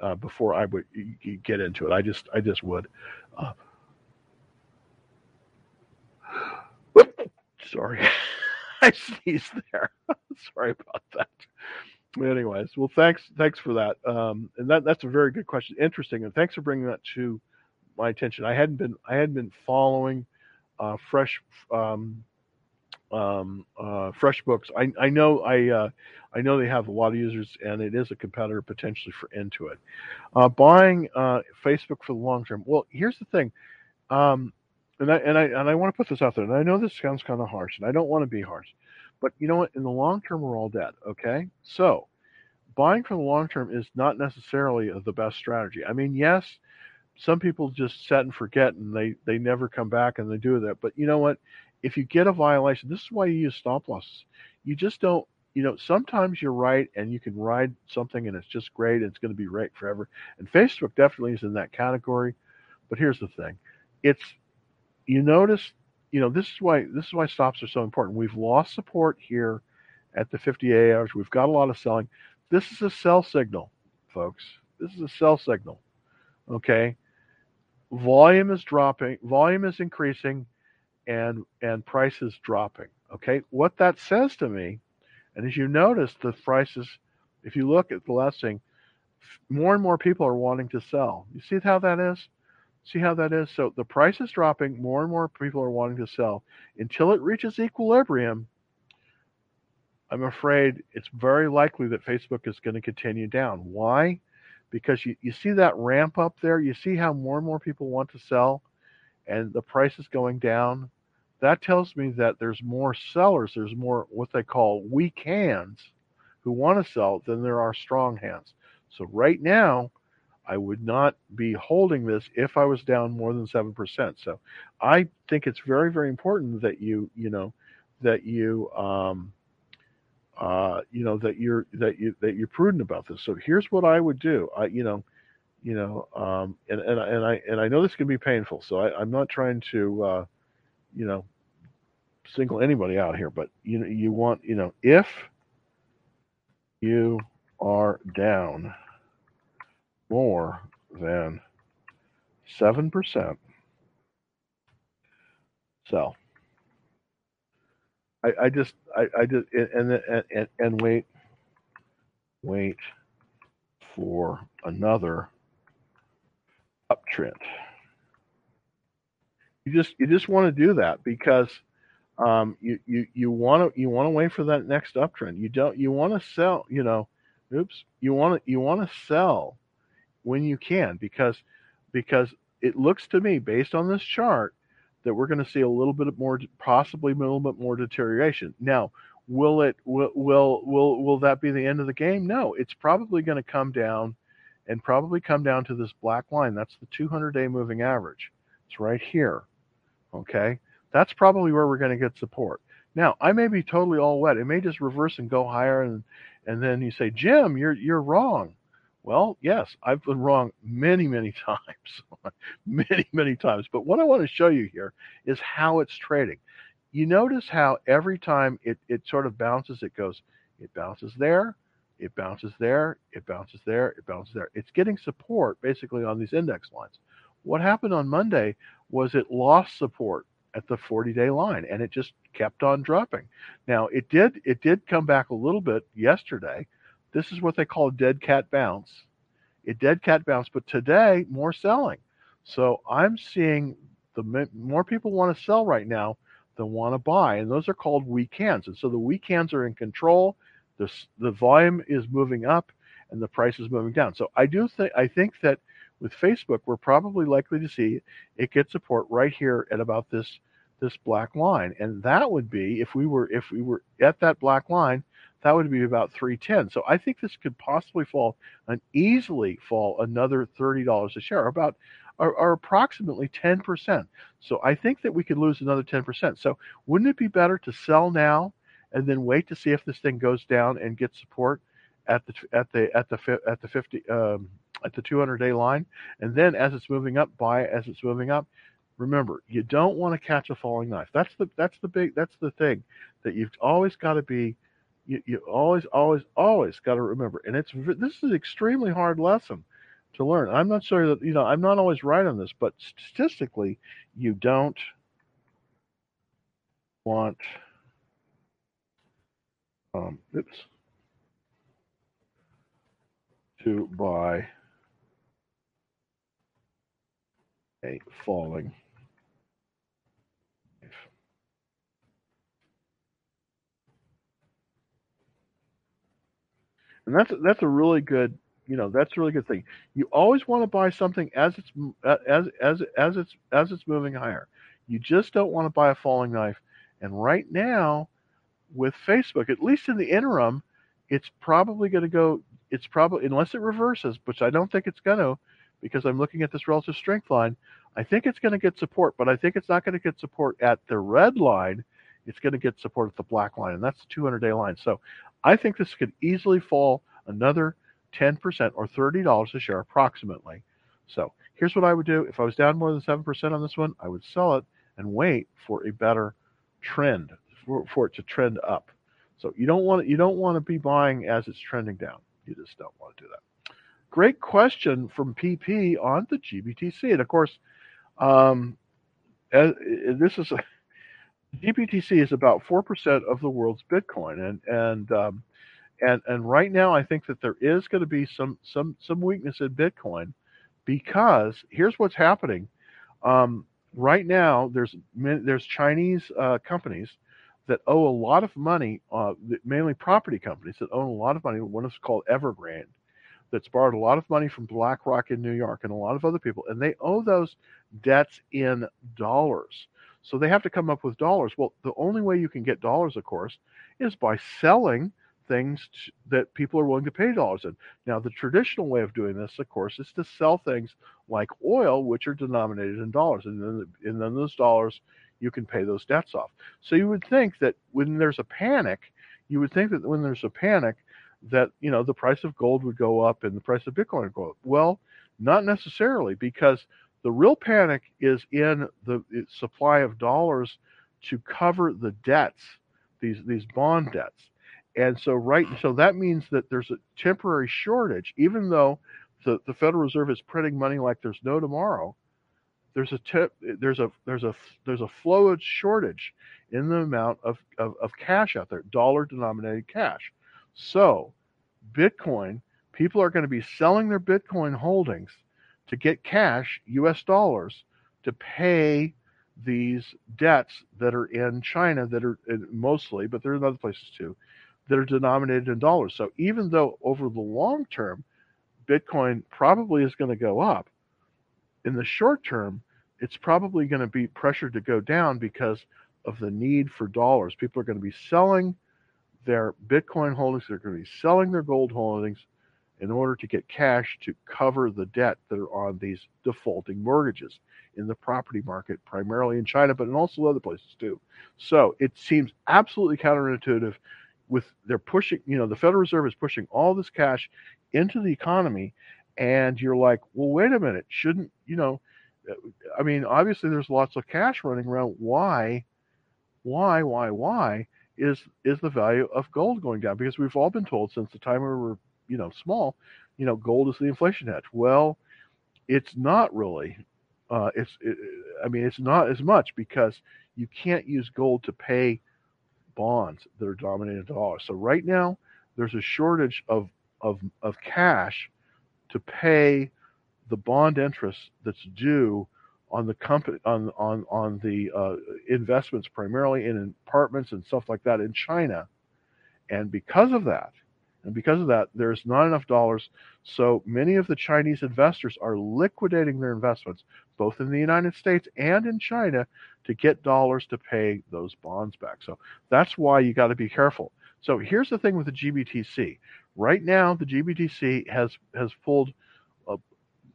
uh, before I would get into it. I just I just would. Uh, *sighs* sorry, *laughs* *laughs* I sneezed there. *laughs* sorry about that. Anyways, well, thanks thanks for that. Um, and that that's a very good question, interesting, and thanks for bringing that to my attention. I hadn't been I hadn't been following uh, fresh um, um, uh, FreshBooks. I, I know I uh, I know they have a lot of users, and it is a competitor potentially for Intuit. Uh, buying uh, Facebook for the long term. Well, here's the thing, um, and I and I and I want to put this out there. And I know this sounds kind of harsh, and I don't want to be harsh, but you know what? In the long term, we're all dead. Okay, so buying for the long term is not necessarily the best strategy. I mean, yes, some people just set and forget and they they never come back and they do that but you know what if you get a violation this is why you use stop losses you just don't you know sometimes you're right and you can ride something and it's just great and it's going to be right forever and facebook definitely is in that category but here's the thing it's you notice you know this is why this is why stops are so important we've lost support here at the 58 hours we've got a lot of selling this is a sell signal folks this is a sell signal okay volume is dropping, volume is increasing, and and price is dropping. Okay, what that says to me, and as you notice, the prices, if you look at the last thing, more and more people are wanting to sell. You see how that is? See how that is? So the price is dropping, more and more people are wanting to sell until it reaches equilibrium. I'm afraid it's very likely that Facebook is going to continue down. Why? because you, you see that ramp up there. You see how more and more people want to sell and the price is going down. That tells me that there's more sellers, there's more what they call weak hands who want to sell than there are strong hands. So right now, I would not be holding this if I was down more than 7%. So I think it's very, very important that you, you know, that you, um, uh, you know that you're that you that you're prudent about this. So here's what I would do. I you know, you know, um, and and and I and I know this can be painful. So I, I'm not trying to, uh, you know, single anybody out here, but you know, you want you know if you are down more than seven percent, sell. I, I just I, I just and, and and and wait wait for another uptrend. You just you just want to do that because um, you you you want to you want to wait for that next uptrend. You don't you want to sell. You know, oops. You want to you want to sell when you can because because it looks to me based on this chart that we're going to see a little bit more, possibly a little bit more deterioration. Now, will it will will will will that be the end of the game? No, it's probably going to come down, and probably come down to this black line. That's the 200-day moving average. It's right here. Okay, that's probably where we're going to get support. Now, I may be totally all wet. It may just reverse and go higher, and and then you say, Jim, you're you're wrong. Well, yes, I've been wrong many, many *laughs* times, many, many times. But what I want to show you here is how it's trading. You notice how every time it, it sort of bounces, it goes, it bounces there, it bounces there, it bounces there, it bounces there. It's getting support basically on these index lines. What happened on Monday was it lost support at the 40 day line and it just kept on dropping. Now it did it did come back a little bit yesterday this is what they call dead cat bounce. A dead cat bounce, but today more selling. So I'm seeing the more people want to sell right now. than want to buy, and those are called weak hands. And so the weak hands are in control. The the volume is moving up, and the price is moving down. So I do think I think that with Facebook, we're probably likely to see it get support right here at about this this black line, and that would be if we were if we were at that black line, that would be about 310. So I think this could possibly fall and easily fall another $30 a share, about or, or approximately 10%. So I think that we could lose another 10%. So wouldn't it be better to sell now and then wait to see if this thing goes down and get support at the at the at the at the 50 um, at the 200 day line, and then as it's moving up, buy as it's moving up. Remember, you don't want to catch a falling knife. That's the that's the big that's the thing that you've always got to be. You, you always always always got to remember, and it's this is an extremely hard lesson to learn. I'm not sure that you know I'm not always right on this, but statistically, you don't want. Um, oops to buy a falling knife. And that's that's a really good, you know, that's a really good thing. You always want to buy something as it's as as as it's as it's moving higher. You just don't want to buy a falling knife. And right now, with Facebook, at least in the interim, it's probably going to go it's probably unless it reverses, which I don't think it's going to, because I'm looking at this relative strength line. I think it's going to get support, but I think it's not going to get support at the red line. It's going to get support at the black line, and that's the 200 day line. So I think this could easily fall another 10% or $30 a share approximately. So here's what I would do. If I was down more than 7% on this one, I would sell it and wait for a better trend, for, for it to trend up. So you don't want you don't want to be buying as it's trending down. You just don't want to do that. Great question from PP on the GBTC. And of course, um, this is a, GBTC is about 4% of the world's Bitcoin. And, and, um, and, and right now, I think that there is going to be some, some, some weakness in Bitcoin because here's what's happening. Um, right now, there's, there's Chinese uh, companies that owe a lot of money, uh, mainly property companies that own a lot of money. One is called Evergrande, that's borrowed a lot of money from BlackRock in New York and a lot of other people, and they owe those debts in dollars. So they have to come up with dollars. Well, the only way you can get dollars, of course, is by selling things that people are willing to pay dollars in. Now, the traditional way of doing this, of course, is to sell things like oil, which are denominated in dollars, and then, and then those dollars you can pay those debts off. So you would think that when there's a panic, you would think that when there's a panic, that you know the price of gold would go up and the price of Bitcoin would go up. Well, not necessarily, because the real panic is in the supply of dollars to cover the debts, these these bond debts. And so right so that means that there's a temporary shortage, even though the, the Federal Reserve is printing money like there's no tomorrow there's a tip, there's a there's a there's a flow of shortage in the amount of, of, of cash out there, dollar denominated cash. So Bitcoin, people are going to be selling their Bitcoin holdings to get cash, US dollars, to pay these debts that are in China that are mostly, but there are other places too, that are denominated in dollars. So even though over the long term, Bitcoin probably is going to go up, in the short term, it's probably going to be pressured to go down because of the need for dollars. People are going to be selling their Bitcoin holdings, they're going to be selling their gold holdings in order to get cash to cover the debt that are on these defaulting mortgages in the property market, primarily in China, but in also other places too. So it seems absolutely counterintuitive with they're pushing, you know, the Federal Reserve is pushing all this cash into the economy, and you're like, well, wait a minute, shouldn't, you know, uh, I mean, obviously there's lots of cash running around. Why, why, why, why is is the value of gold going down? Because we've all been told since the time we were, you know, small, you know, gold is the inflation hedge. Well, it's not really. Uh, it's, it, I mean, it's not as much because you can't use gold to pay bonds that are dominated in dollars. So right now, there's a shortage of of of cash to pay the bond interest that's due on the company on on on the uh, investments primarily in apartments and stuff like that in China, and because of that, and because of that, there's not enough dollars. So many of the Chinese investors are liquidating their investments, both in the United States and in China, to get dollars to pay those bonds back. So that's why you got to be careful. So here's the thing with the GBTC. Right now, the GBTC has has pulled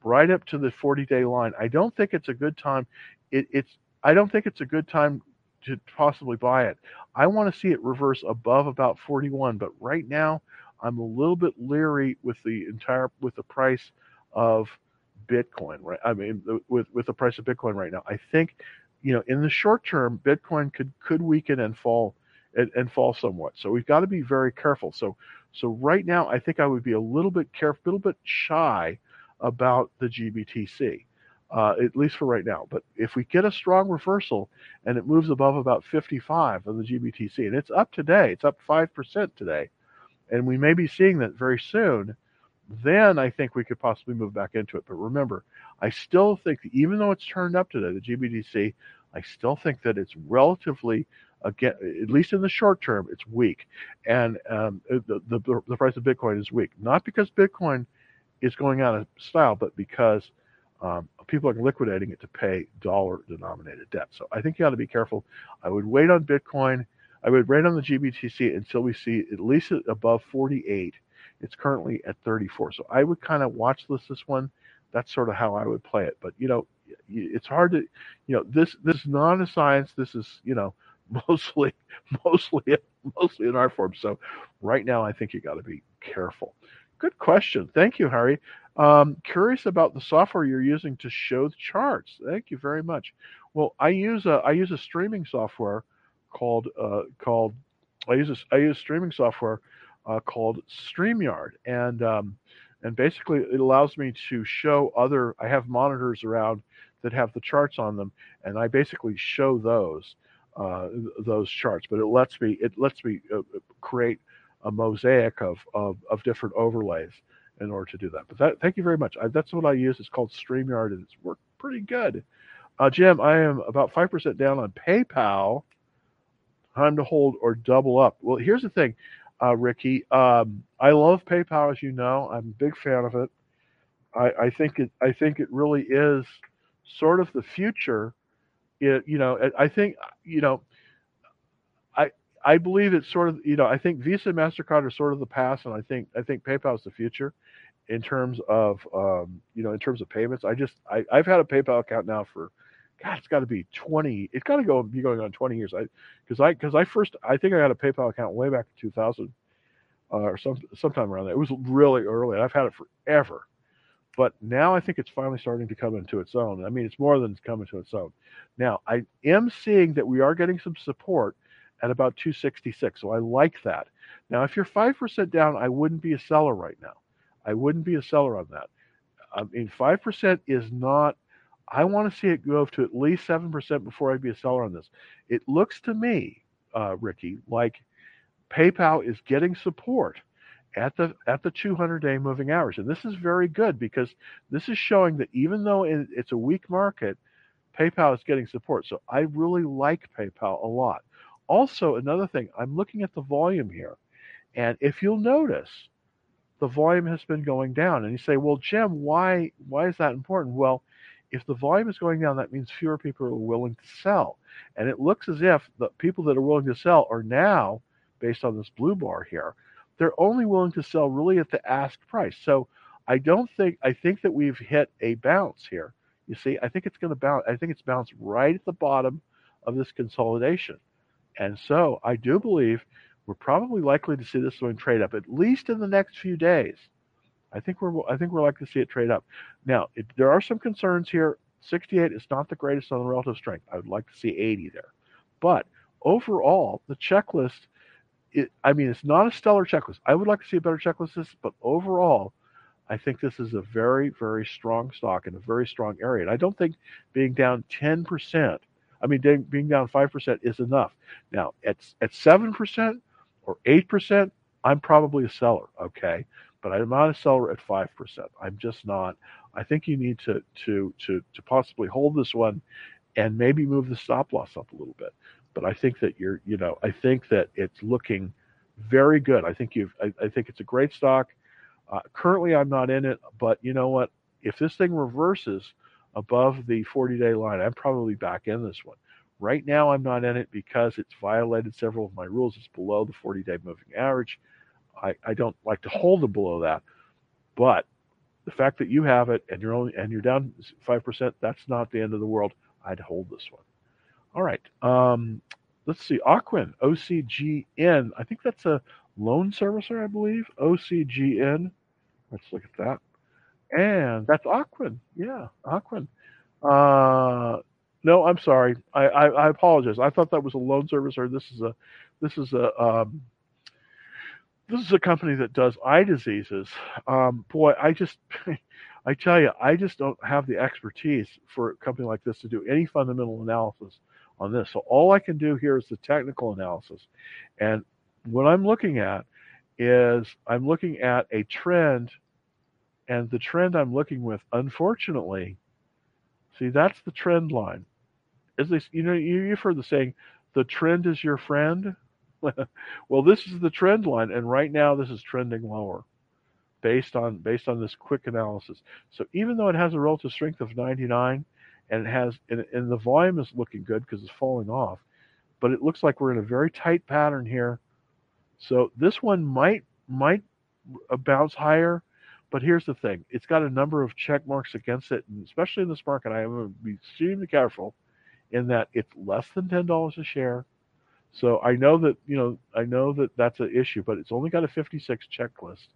right up to the 40 day line. I don't think it's a good time. It, it's I don't think it's a good time to possibly buy it. I want to see it reverse above about 41, but right now I'm a little bit leery with the entire with the price of Bitcoin. Right? I mean, with with the price of Bitcoin right now, I think you know in the short term Bitcoin could could weaken and fall and, and fall somewhat. So we've got to be very careful. So so right now I think I would be a little bit careful, a little bit shy about the GBTC, uh, at least for right now. But if we get a strong reversal and it moves above about 55 on the GBTC, and it's up today, it's up 5% today, and we may be seeing that very soon, then I think we could possibly move back into it. But remember, I still think that even though it's turned up today, the GBTC, I still think that it's relatively again, at least in the short term, it's weak, and um, the, the the price of Bitcoin is weak. Not because Bitcoin is going out of style, but because um, people are liquidating it to pay dollar denominated debt. So I think you ought to be careful. I would wait on Bitcoin. I would wait on the GBTC until we see at least above 48. It's currently at 34. So I would kind of watch this this one. That's sort of how I would play it. But you know, it's hard to, you know, this this is not a science. This is you know *laughs* mostly mostly mostly an art form. So right now, I think you got to be careful. Good question. Thank you, Harry. Um, curious about the software you're using to show the charts. Thank you very much. Well, I use a I use a streaming software called uh, called I use I use streaming software uh, called StreamYard, and um, and basically it allows me to show other. I have monitors around that have the charts on them, and I basically show those uh, those charts. But it lets me it lets me uh, create a mosaic of, of, of different overlays in order to do that. But that, thank you very much. I, that's what I use. It's called StreamYard, and it's worked pretty good. Uh, Jim, I am about 5% down on PayPal. Time to hold or double up. Well, here's the thing, uh, Ricky. Um, I love PayPal, as you know. I'm a big fan of it. I, I think it. I think it really is sort of the future. It, you know, I think you know I I believe it's sort of you know I think Visa and Mastercard are sort of the past, and I think I think PayPal is the future in terms of um, you know in terms of payments. I just I, I've had a PayPal account now for God, it's got to be twenty. It's got to go be going on twenty years. I because I because I first I think I had a PayPal account way back in two thousand uh, or some sometime around there. It was really early. I've had it forever, but now I think it's finally starting to come into its own. I mean, it's more than coming to its own. Now I am seeing that we are getting some support at about 266. So I like that. Now, if you're 5% down, I wouldn't be a seller right now. I wouldn't be a seller on that. I mean, 5% is not, I want to see it go to at least 7% before I'd be a seller on this. It looks to me, uh, Ricky, like PayPal is getting support at the at the 200 day moving average and this is very good because this is showing that even though it's a weak market paypal is getting support so i really like paypal a lot also, another thing, I'm looking at the volume here. And if you'll notice, the volume has been going down. And you say, well, Jim, why why is that important? Well, if the volume is going down, that means fewer people are willing to sell. And it looks as if the people that are willing to sell are now, based on this blue bar here, they're only willing to sell really at the ask price. So I don't think I think that we've hit a bounce here. You see, I think it's going to bounce. I think it's bounced right at the bottom of this consolidation. And so I do believe we're probably likely to see this one trade up at least in the next few days. I think we're I think we're likely to see it trade up. Now, it, there are some concerns here. 68 is not the greatest on the relative strength. I would like to see 80 there. But overall, the checklist it, I mean, it's not a stellar checklist. I would like to see a better checklist, this, but overall, I think this is a very, very strong stock in a very strong area. And I don't think being down 10% I mean, being down 5% is enough. Now, at, at 7% or 8%, I'm probably a seller, okay? But I'm not a seller at five percent. I'm just not. I think you need to to to to possibly hold this one, and maybe move the stop loss up a little bit. But I think that you're, you know, I think that it's looking very good. I think you've, I, I think it's a great stock. Uh, currently, I'm not in it, but you know what? If this thing reverses above the 40 day line, I'm probably back in this one. Right now, I'm not in it because it's violated several of my rules. It's below the 40 day moving average. I, I don't like to hold it below that, but the fact that you have it and you're only and you're down five percent, that's not the end of the world. I'd hold this one. All right. Um, let's see. Ocwen, OCGN. I think that's a loan servicer, I believe. OCGN. Let's look at that. And that's Ocwen. Yeah, Ocwen. Uh, no, I'm sorry. I, I, I, apologize. I thought that was a loan servicer. This is a this is a um, this is a company that does eye diseases. Um, boy, I just *laughs* I tell you, I just don't have the expertise for a company like this to do any fundamental analysis on this. So all I can do here is the technical analysis. And what I'm looking at is I'm looking at a trend, and the trend I'm looking with, unfortunately, see that's the trend line. Is this you know you've heard the saying, the trend is your friend. *laughs* well, this is the trend line, and right now this is trending lower, based on based on this quick analysis. So even though it has a relative strength of 99, and it has and, and the volume is looking good because it's falling off, but it looks like we're in a very tight pattern here. So this one might might bounce higher, but here's the thing: it's got a number of check marks against it, and especially in this market, I am going to be extremely careful in that it's less than ten dollars a share. So I know that you know I know that that's an issue, but it's only got a 56 checklist.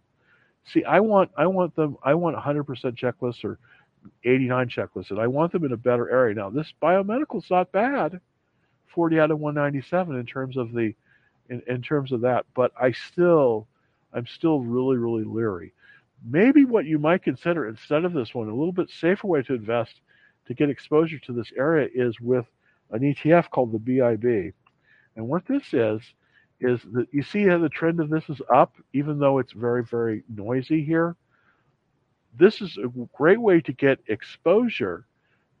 See, I want I want them I want 100% checklist or 89 checklist, and I want them in a better area. Now, this biomedical is not bad, 40 out of 197 in terms of the in, in terms of that, but I still I'm still really really leery. Maybe what you might consider instead of this one, a little bit safer way to invest to get exposure to this area is with an ETF called the BIB. And what this is is that you see how the trend of this is up, even though it's very very noisy here this is a great way to get exposure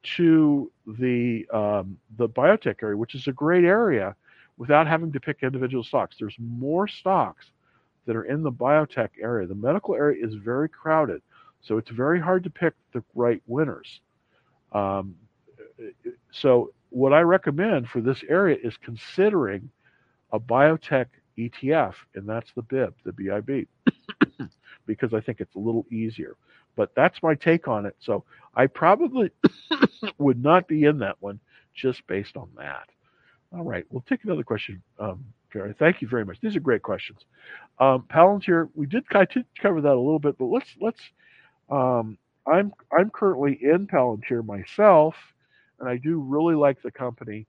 to the um, the biotech area, which is a great area, without having to pick individual stocks. There's more stocks that are in the biotech area. The medical area is very crowded, so it's very hard to pick the right winners. Um, so what I recommend for this area is considering a biotech ETF, and that's the BIB, the BIB, *coughs* because I think it's a little easier. But that's my take on it. So I probably *coughs* would not be in that one just based on that. All right, we'll take another question, um, Jerry. Thank you very much. These are great questions. Um, Palantir, we did I did cover that a little bit, but let's let's. Um, I'm I'm currently in Palantir myself, and I do really like the company.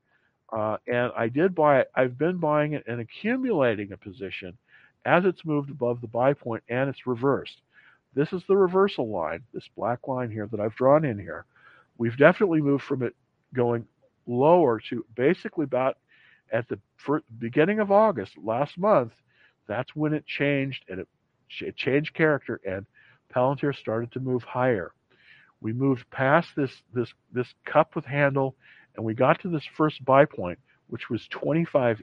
Uh, and I did buy it. I've been buying it and accumulating a position as it's moved above the buy point and it's reversed. This is the reversal line, this black line here that I've drawn in here. We've definitely moved from it going lower to basically about at the beginning of August last month. That's when it changed and it, it changed character and Palantir started to move higher. We moved past this this this cup with handle and we got to this first buy point, which was 25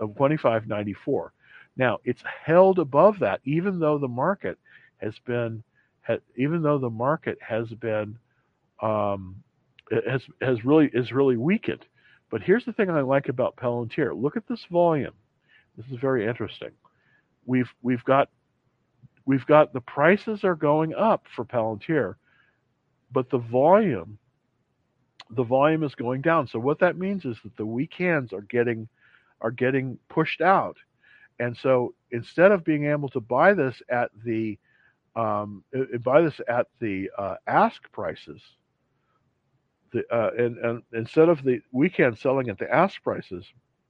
of 25.94. Now it's held above that, even though the market has been, even though the market has been, um, has has really is really weakened. But here's the thing I like about Palantir. Look at this volume. This is very interesting. We've we've got we've got the prices are going up for Palantir, but the volume the volume is going down. So what that means is that the weak hands are getting are getting pushed out. And so instead of being able to buy this at the um, buy this at the uh, ask prices. The, uh, and, and instead of the weekend selling at the ask prices,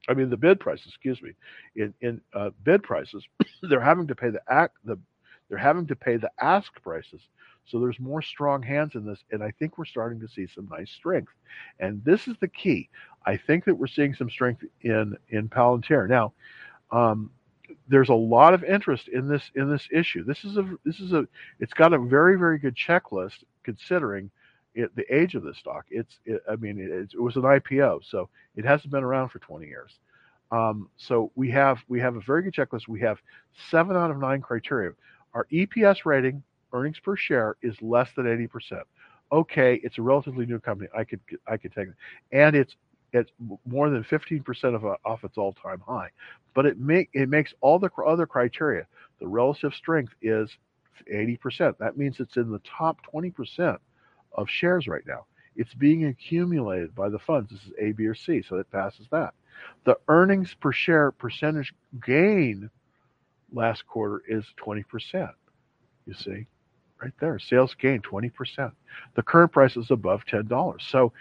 I mean the bid prices, excuse me, in in uh, bid prices, *coughs* they're having to pay the act the they're having to pay the ask prices. So there's more strong hands in this, and I think we're starting to see some nice strength. And this is the key. I think that we're seeing some strength in in Palantir now. Um, there's a lot of interest in this in this issue. This is a this is a it's got a very very good checklist considering it, the age of the stock. It's it, I mean it, it, was an IPO, so it hasn't been around for 20 years. Um, so we have we have a very good checklist. We have seven out of nine criteria. Our EPS rating, earnings per share, is less than 80 percent. Okay, it's a relatively new company. I could I could take it, and it's it's more than 15% of a, off its all-time high. But it make it makes all the other criteria. The relative strength is 80%. That means it's in the top 20% of shares right now. It's being accumulated by the funds. This is A, B, or C, so it passes that. The earnings per share percentage gain last quarter is 20%. You see, right there, sales gain 20%. The current price is above $10. So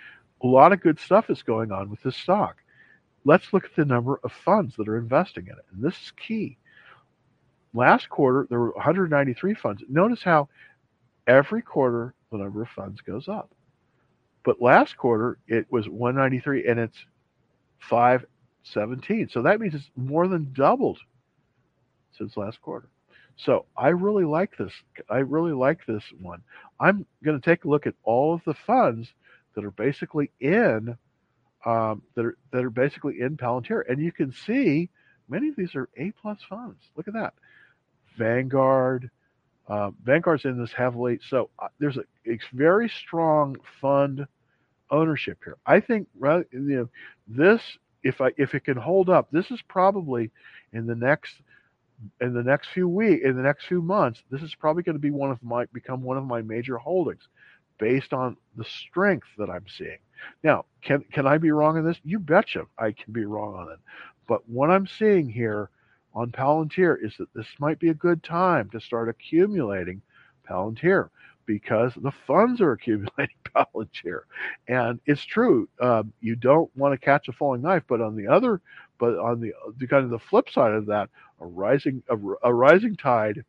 a lot of good stuff is going on with this stock. Let's look at the number of funds that are investing in it. And this is key. Last quarter, there were 193 funds. Notice how every quarter the number of funds goes up. But last quarter, it was 193 and it's 517. So that means it's more than doubled since last quarter. So I really like this. I really like this one. I'm going to take a look at all of the funds that are basically in um, that are that are basically in Palantir, and you can see many of these are A plus funds. Look at that, Vanguard. Uh, Vanguard's in this heavily, so uh, there's a, a, very strong fund ownership here. I think you know this if I if it can hold up, this is probably in the next in the next few weeks in the next few months, this is probably going to be one of my become one of my major holdings based on the strength that I'm seeing. Now, can can I be wrong on this? You betcha I can be wrong on it. But what I'm seeing here on Palantir is that this might be a good time to start accumulating Palantir because the funds are *laughs* accumulating *laughs* Palantir. And it's true, um, you don't want to catch a falling knife, but on the other, but on the, the kind of the flip side of that, a rising a, a rising tide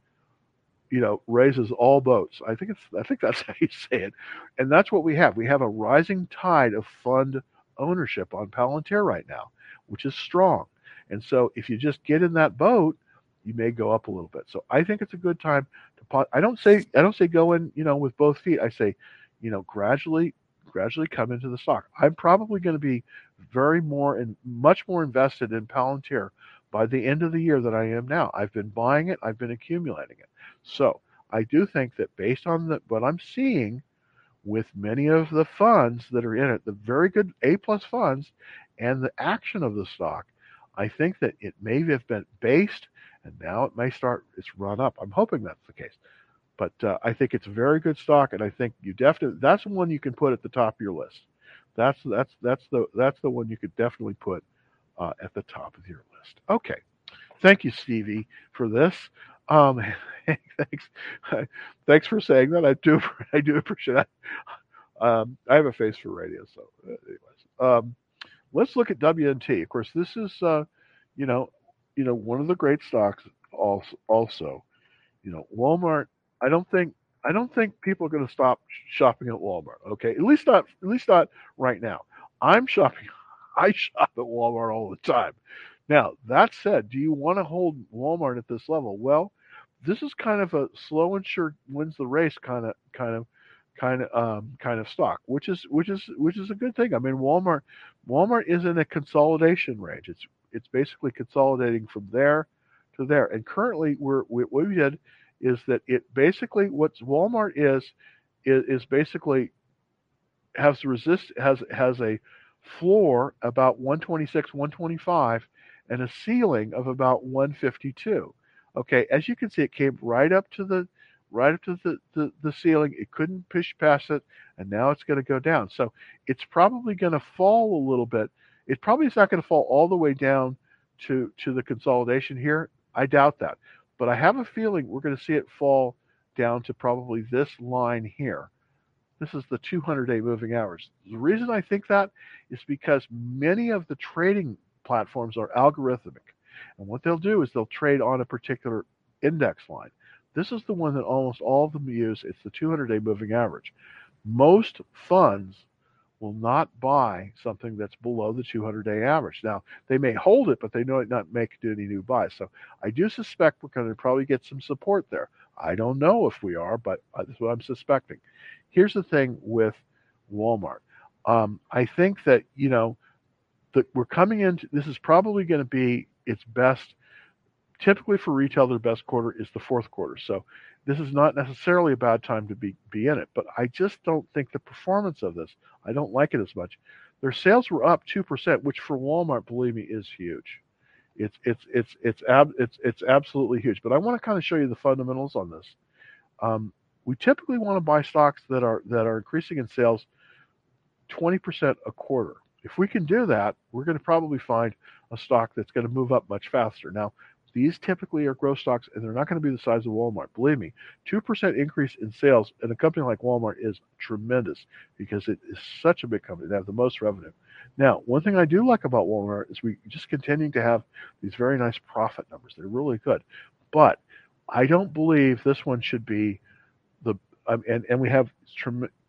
you know, raises all boats. I think it's I think that's *laughs* how you say it. And that's what we have. We have a rising tide of fund ownership on Palantir right now, which is strong. And so if you just get in that boat, you may go up a little bit. So I think it's a good time to pot. I don't say I don't say go in, you know, with both feet. I say, you know, gradually gradually come into the stock. I'm probably going to be very more and much more invested in Palantir by the end of the year than I am now. I've been buying it, I've been accumulating it. So I do think that based on the, what I'm seeing with many of the funds that are in it, the very good A plus funds and the action of the stock, I think that it may have been based and now it may start its run up. I'm hoping that's the case. But uh, I think it's a very good stock, and I think you definitely that's one you can put at the top of your list. That's that's that's the that's the one you could definitely put uh, at the top of your list. Okay, thank you, Stevie, for this. Um, *laughs* thanks, *laughs* thanks for saying that. I do, *laughs* I do appreciate that. Um, I have a face for radio, so anyways, um, let's look at WMT. Of course, this is, uh, you know, you know, one of the great stocks. Also, also, you know, Walmart. I don't think I don't think people are going to stop shopping at Walmart. Okay, at least not at least not right now. I'm shopping. *laughs* I shop at Walmart all the time. Now, that said, do you want to hold Walmart at this level? Well, this is kind of a slow and sure wins the race kind of kind of kind of um, kind of stock, which is which is which is a good thing. I mean, Walmart Walmart is in a consolidation range. It's it's basically consolidating from there to there. And currently, we're what we did is that it basically what Walmart is is, is basically has resist has has a floor about 126 125 and a ceiling of about 152. Okay, as you can see, it came right up to the right up to the, the, the ceiling. It couldn't push past it, and now it's going to go down. So it's probably going to fall a little bit. It probably is not going to fall all the way down to to the consolidation here. I doubt that, but I have a feeling we're going to see it fall down to probably this line here. This is the 200-day moving average. The reason I think that is because many of the trading platforms are algorithmic. And what they'll do is they'll trade on a particular index line. This is the one that almost all of them use. It's the 200 day moving average. Most funds will not buy something that's below the 200 day average. Now, they may hold it, but they might not make any new buys. So I do suspect we're going to probably get some support there. I don't know if we are, but that's what I'm suspecting. Here's the thing with Walmart. Um, I think that, you know, that we're coming into this is probably going to be its best. Typically for retail, their best quarter is the fourth quarter. So this is not necessarily a bad time to be, be in it, but I just don't think the performance of this, I don't like it as much. Their sales were up 2%, which for Walmart, believe me, is huge. It's it's it's it's ab, it's it's absolutely huge. But I want to kind of show you the fundamentals on this. Um, we typically want to buy stocks that are that are increasing in sales 20% a quarter. If we can do that, we're going to probably find a stock that's going to move up much faster. Now, these typically are growth stocks, and they're not going to be the size of Walmart. Believe me, 2% increase in sales in a company like Walmart is tremendous because it is such a big company. They have the most revenue. Now, one thing I do like about Walmart is we just continuing to have these very nice profit numbers. They're really good. But I don't believe this one should be the um, and and we have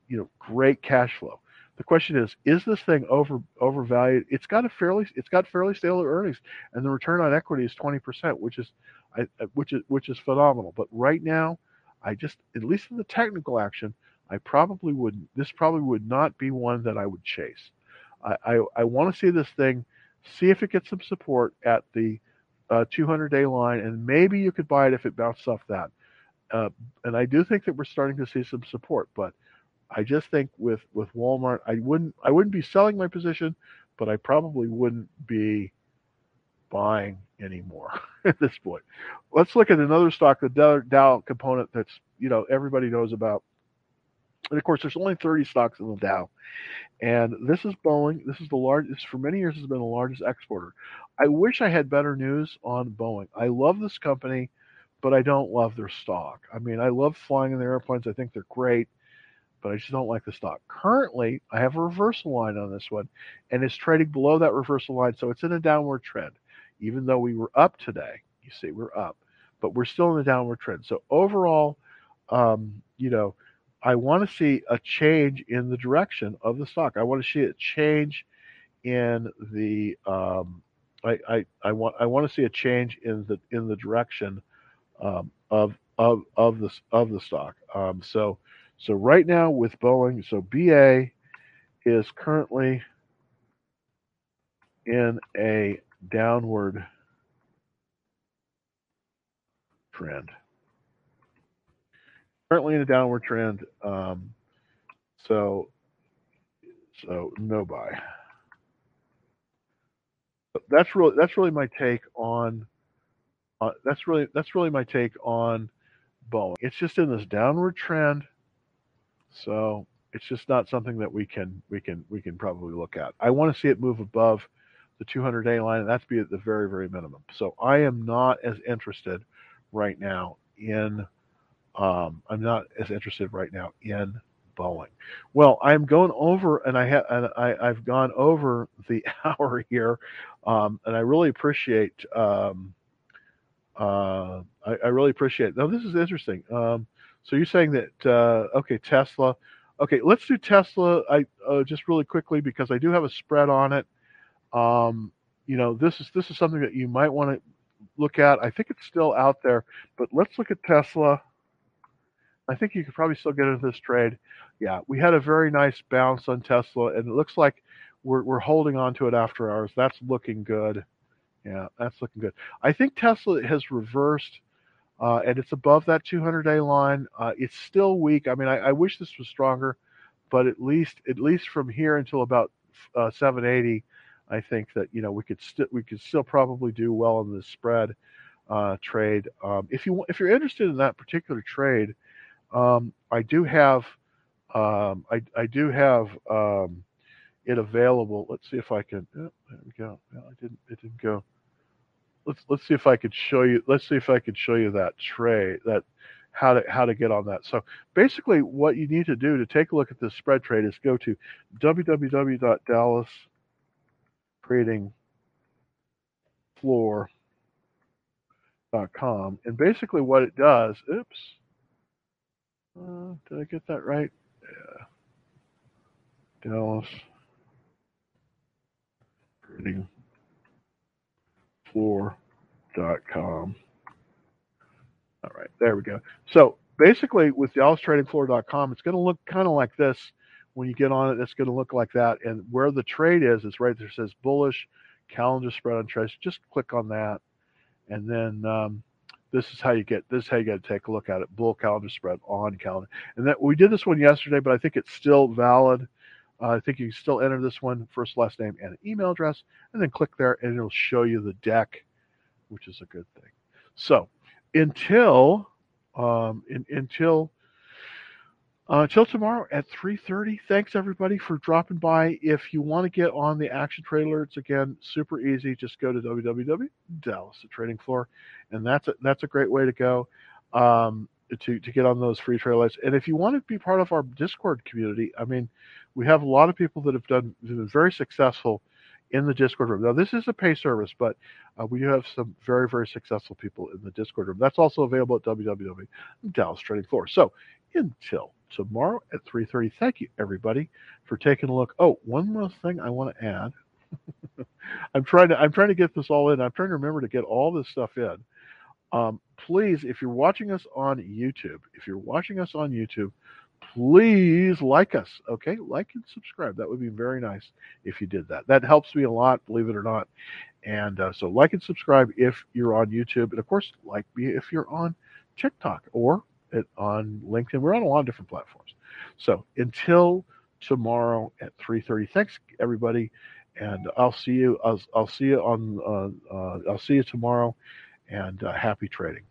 you know great cash flow. The question is, is this thing over overvalued? It's got a fairly it's got fairly stable earnings, and the return on equity is 20%, which is which is which is phenomenal. But right now, I just at least in the technical action, I probably wouldn't. this probably would not be one that I would chase. I I, I want to see this thing, see if it gets some support at the uh, 200 day line, and maybe you could buy it if it bounced off that. Uh, and I do think that we're starting to see some support, but I just think with with Walmart, I wouldn't I wouldn't be selling my position, but I probably wouldn't be buying anymore *laughs* at this point. Let's look at another stock, the Dow, Dow component that's you know everybody knows about. And of course, there's only 30 stocks in the Dow, and this is Boeing. This is the largest for many years has been the largest exporter. I wish I had better news on Boeing. I love this company, but I don't love their stock. I mean, I love flying in their airplanes. I think they're great but I just don't like the stock. Currently, I have a reversal line on this one, and it's trading below that reversal line, so it's in a downward trend. Even though we were up today, you see, we're up, but we're still in a downward trend. So overall, um, you know, I want to see a change in the direction of the stock. I want to see a change in the um, I, I, I want I want to see a change in the in the direction um, of of of the of the stock. Um, so so right now with Boeing, so BA is currently in a downward trend. Currently in a downward trend. Um, so so no buy. That's really that's really my take on. Uh, that's really that's really my take on Boeing. It's just in this downward trend. So it's just not something that we can we can we can probably look at. I want to see it move above the 200 day line, and that's be at the very very minimum. So I am not as interested right now in um, I'm not as interested right now in Boeing. Well, I'm going over, and I have and I, I've gone over the *laughs* hour here, um, and I really appreciate. Um, uh, I, I, really appreciate. Now, this is interesting. Um, so you're saying that uh, okay, Tesla. Okay, let's do Tesla. I uh, just really quickly because I do have a spread on it. Um, you know, this is this is something that you might want to look at. I think it's still out there, but let's look at Tesla. I think you could probably still get into this trade. Yeah, we had a very nice bounce on Tesla, and it looks like we're we're holding on to it after hours. That's looking good. Yeah, that's looking good. I think Tesla has reversed uh, and it's above that 200 day line. Uh, it's still weak. I mean, I, I, wish this was stronger, but at least at least from here until about uh, 780, I think that you know we could still we could still probably do well in this spread uh, trade. Um, if you if you're interested in that particular trade, um, I do have um, I I do have um, it available. Let's see if I can. Oh, there we go. Well, I didn't. It didn't go let's let's see if I could show you. Let's see if I could show you that tray that how to how to get on that. So basically, what you need to do to take a look at this spread trade is go to www.dallastradingfloor.com, and basically what it does. Oops, uh, did I get that right? Yeah. Dallas Trading Floor.com. All right, there we go. So basically, with DallasTradingFloor.com, it's going to look kind of like this. When you get on it, it's going to look like that. And where the trade is, it's right there. It says bullish calendar spread on trades. Just click on that, and then um, this is how you get. This is how you got to take a look at it. Bull calendar spread on calendar. And that we did this one yesterday, but I think it's still valid. Uh, I think you can still enter this one, first, last name, and email address, and then click there, and it'll show you the deck, which is a good thing. So until um, in, until uh, until tomorrow at 3.30 thanks everybody for dropping by. If you want to get on the action trade alerts again super easy. Just go to www.dallas the trading floor and that's a, that's a great way to go. Um, to, to get on those free trade alerts and if you want to be part of our discord community i mean we have a lot of people that have done been very successful in the Discord room. Now, this is a pay service, but uh, we do have some very, very successful people in the Discord room. That's also available at www. Dallas Trading Floor. So until tomorrow at 3.30, thank you, everybody, for taking a look. Oh, one last thing I want to add. *laughs* I'm trying to I'm trying to get this all in. I'm trying to remember to get all this stuff in. Um, please, if you're watching us on YouTube, if you're watching us on YouTube, please like us. Okay, like and subscribe. That would be very nice if you did that. That helps me a lot, believe it or not. And uh, so, like and subscribe if you're on YouTube, and of course, like me if you're on TikTok or on LinkedIn. We're on a lot of different platforms. So until tomorrow at 3:30. Thanks everybody, and I'll see you. I'll, I'll see you on. Uh, uh, I'll see you tomorrow, and uh, happy trading.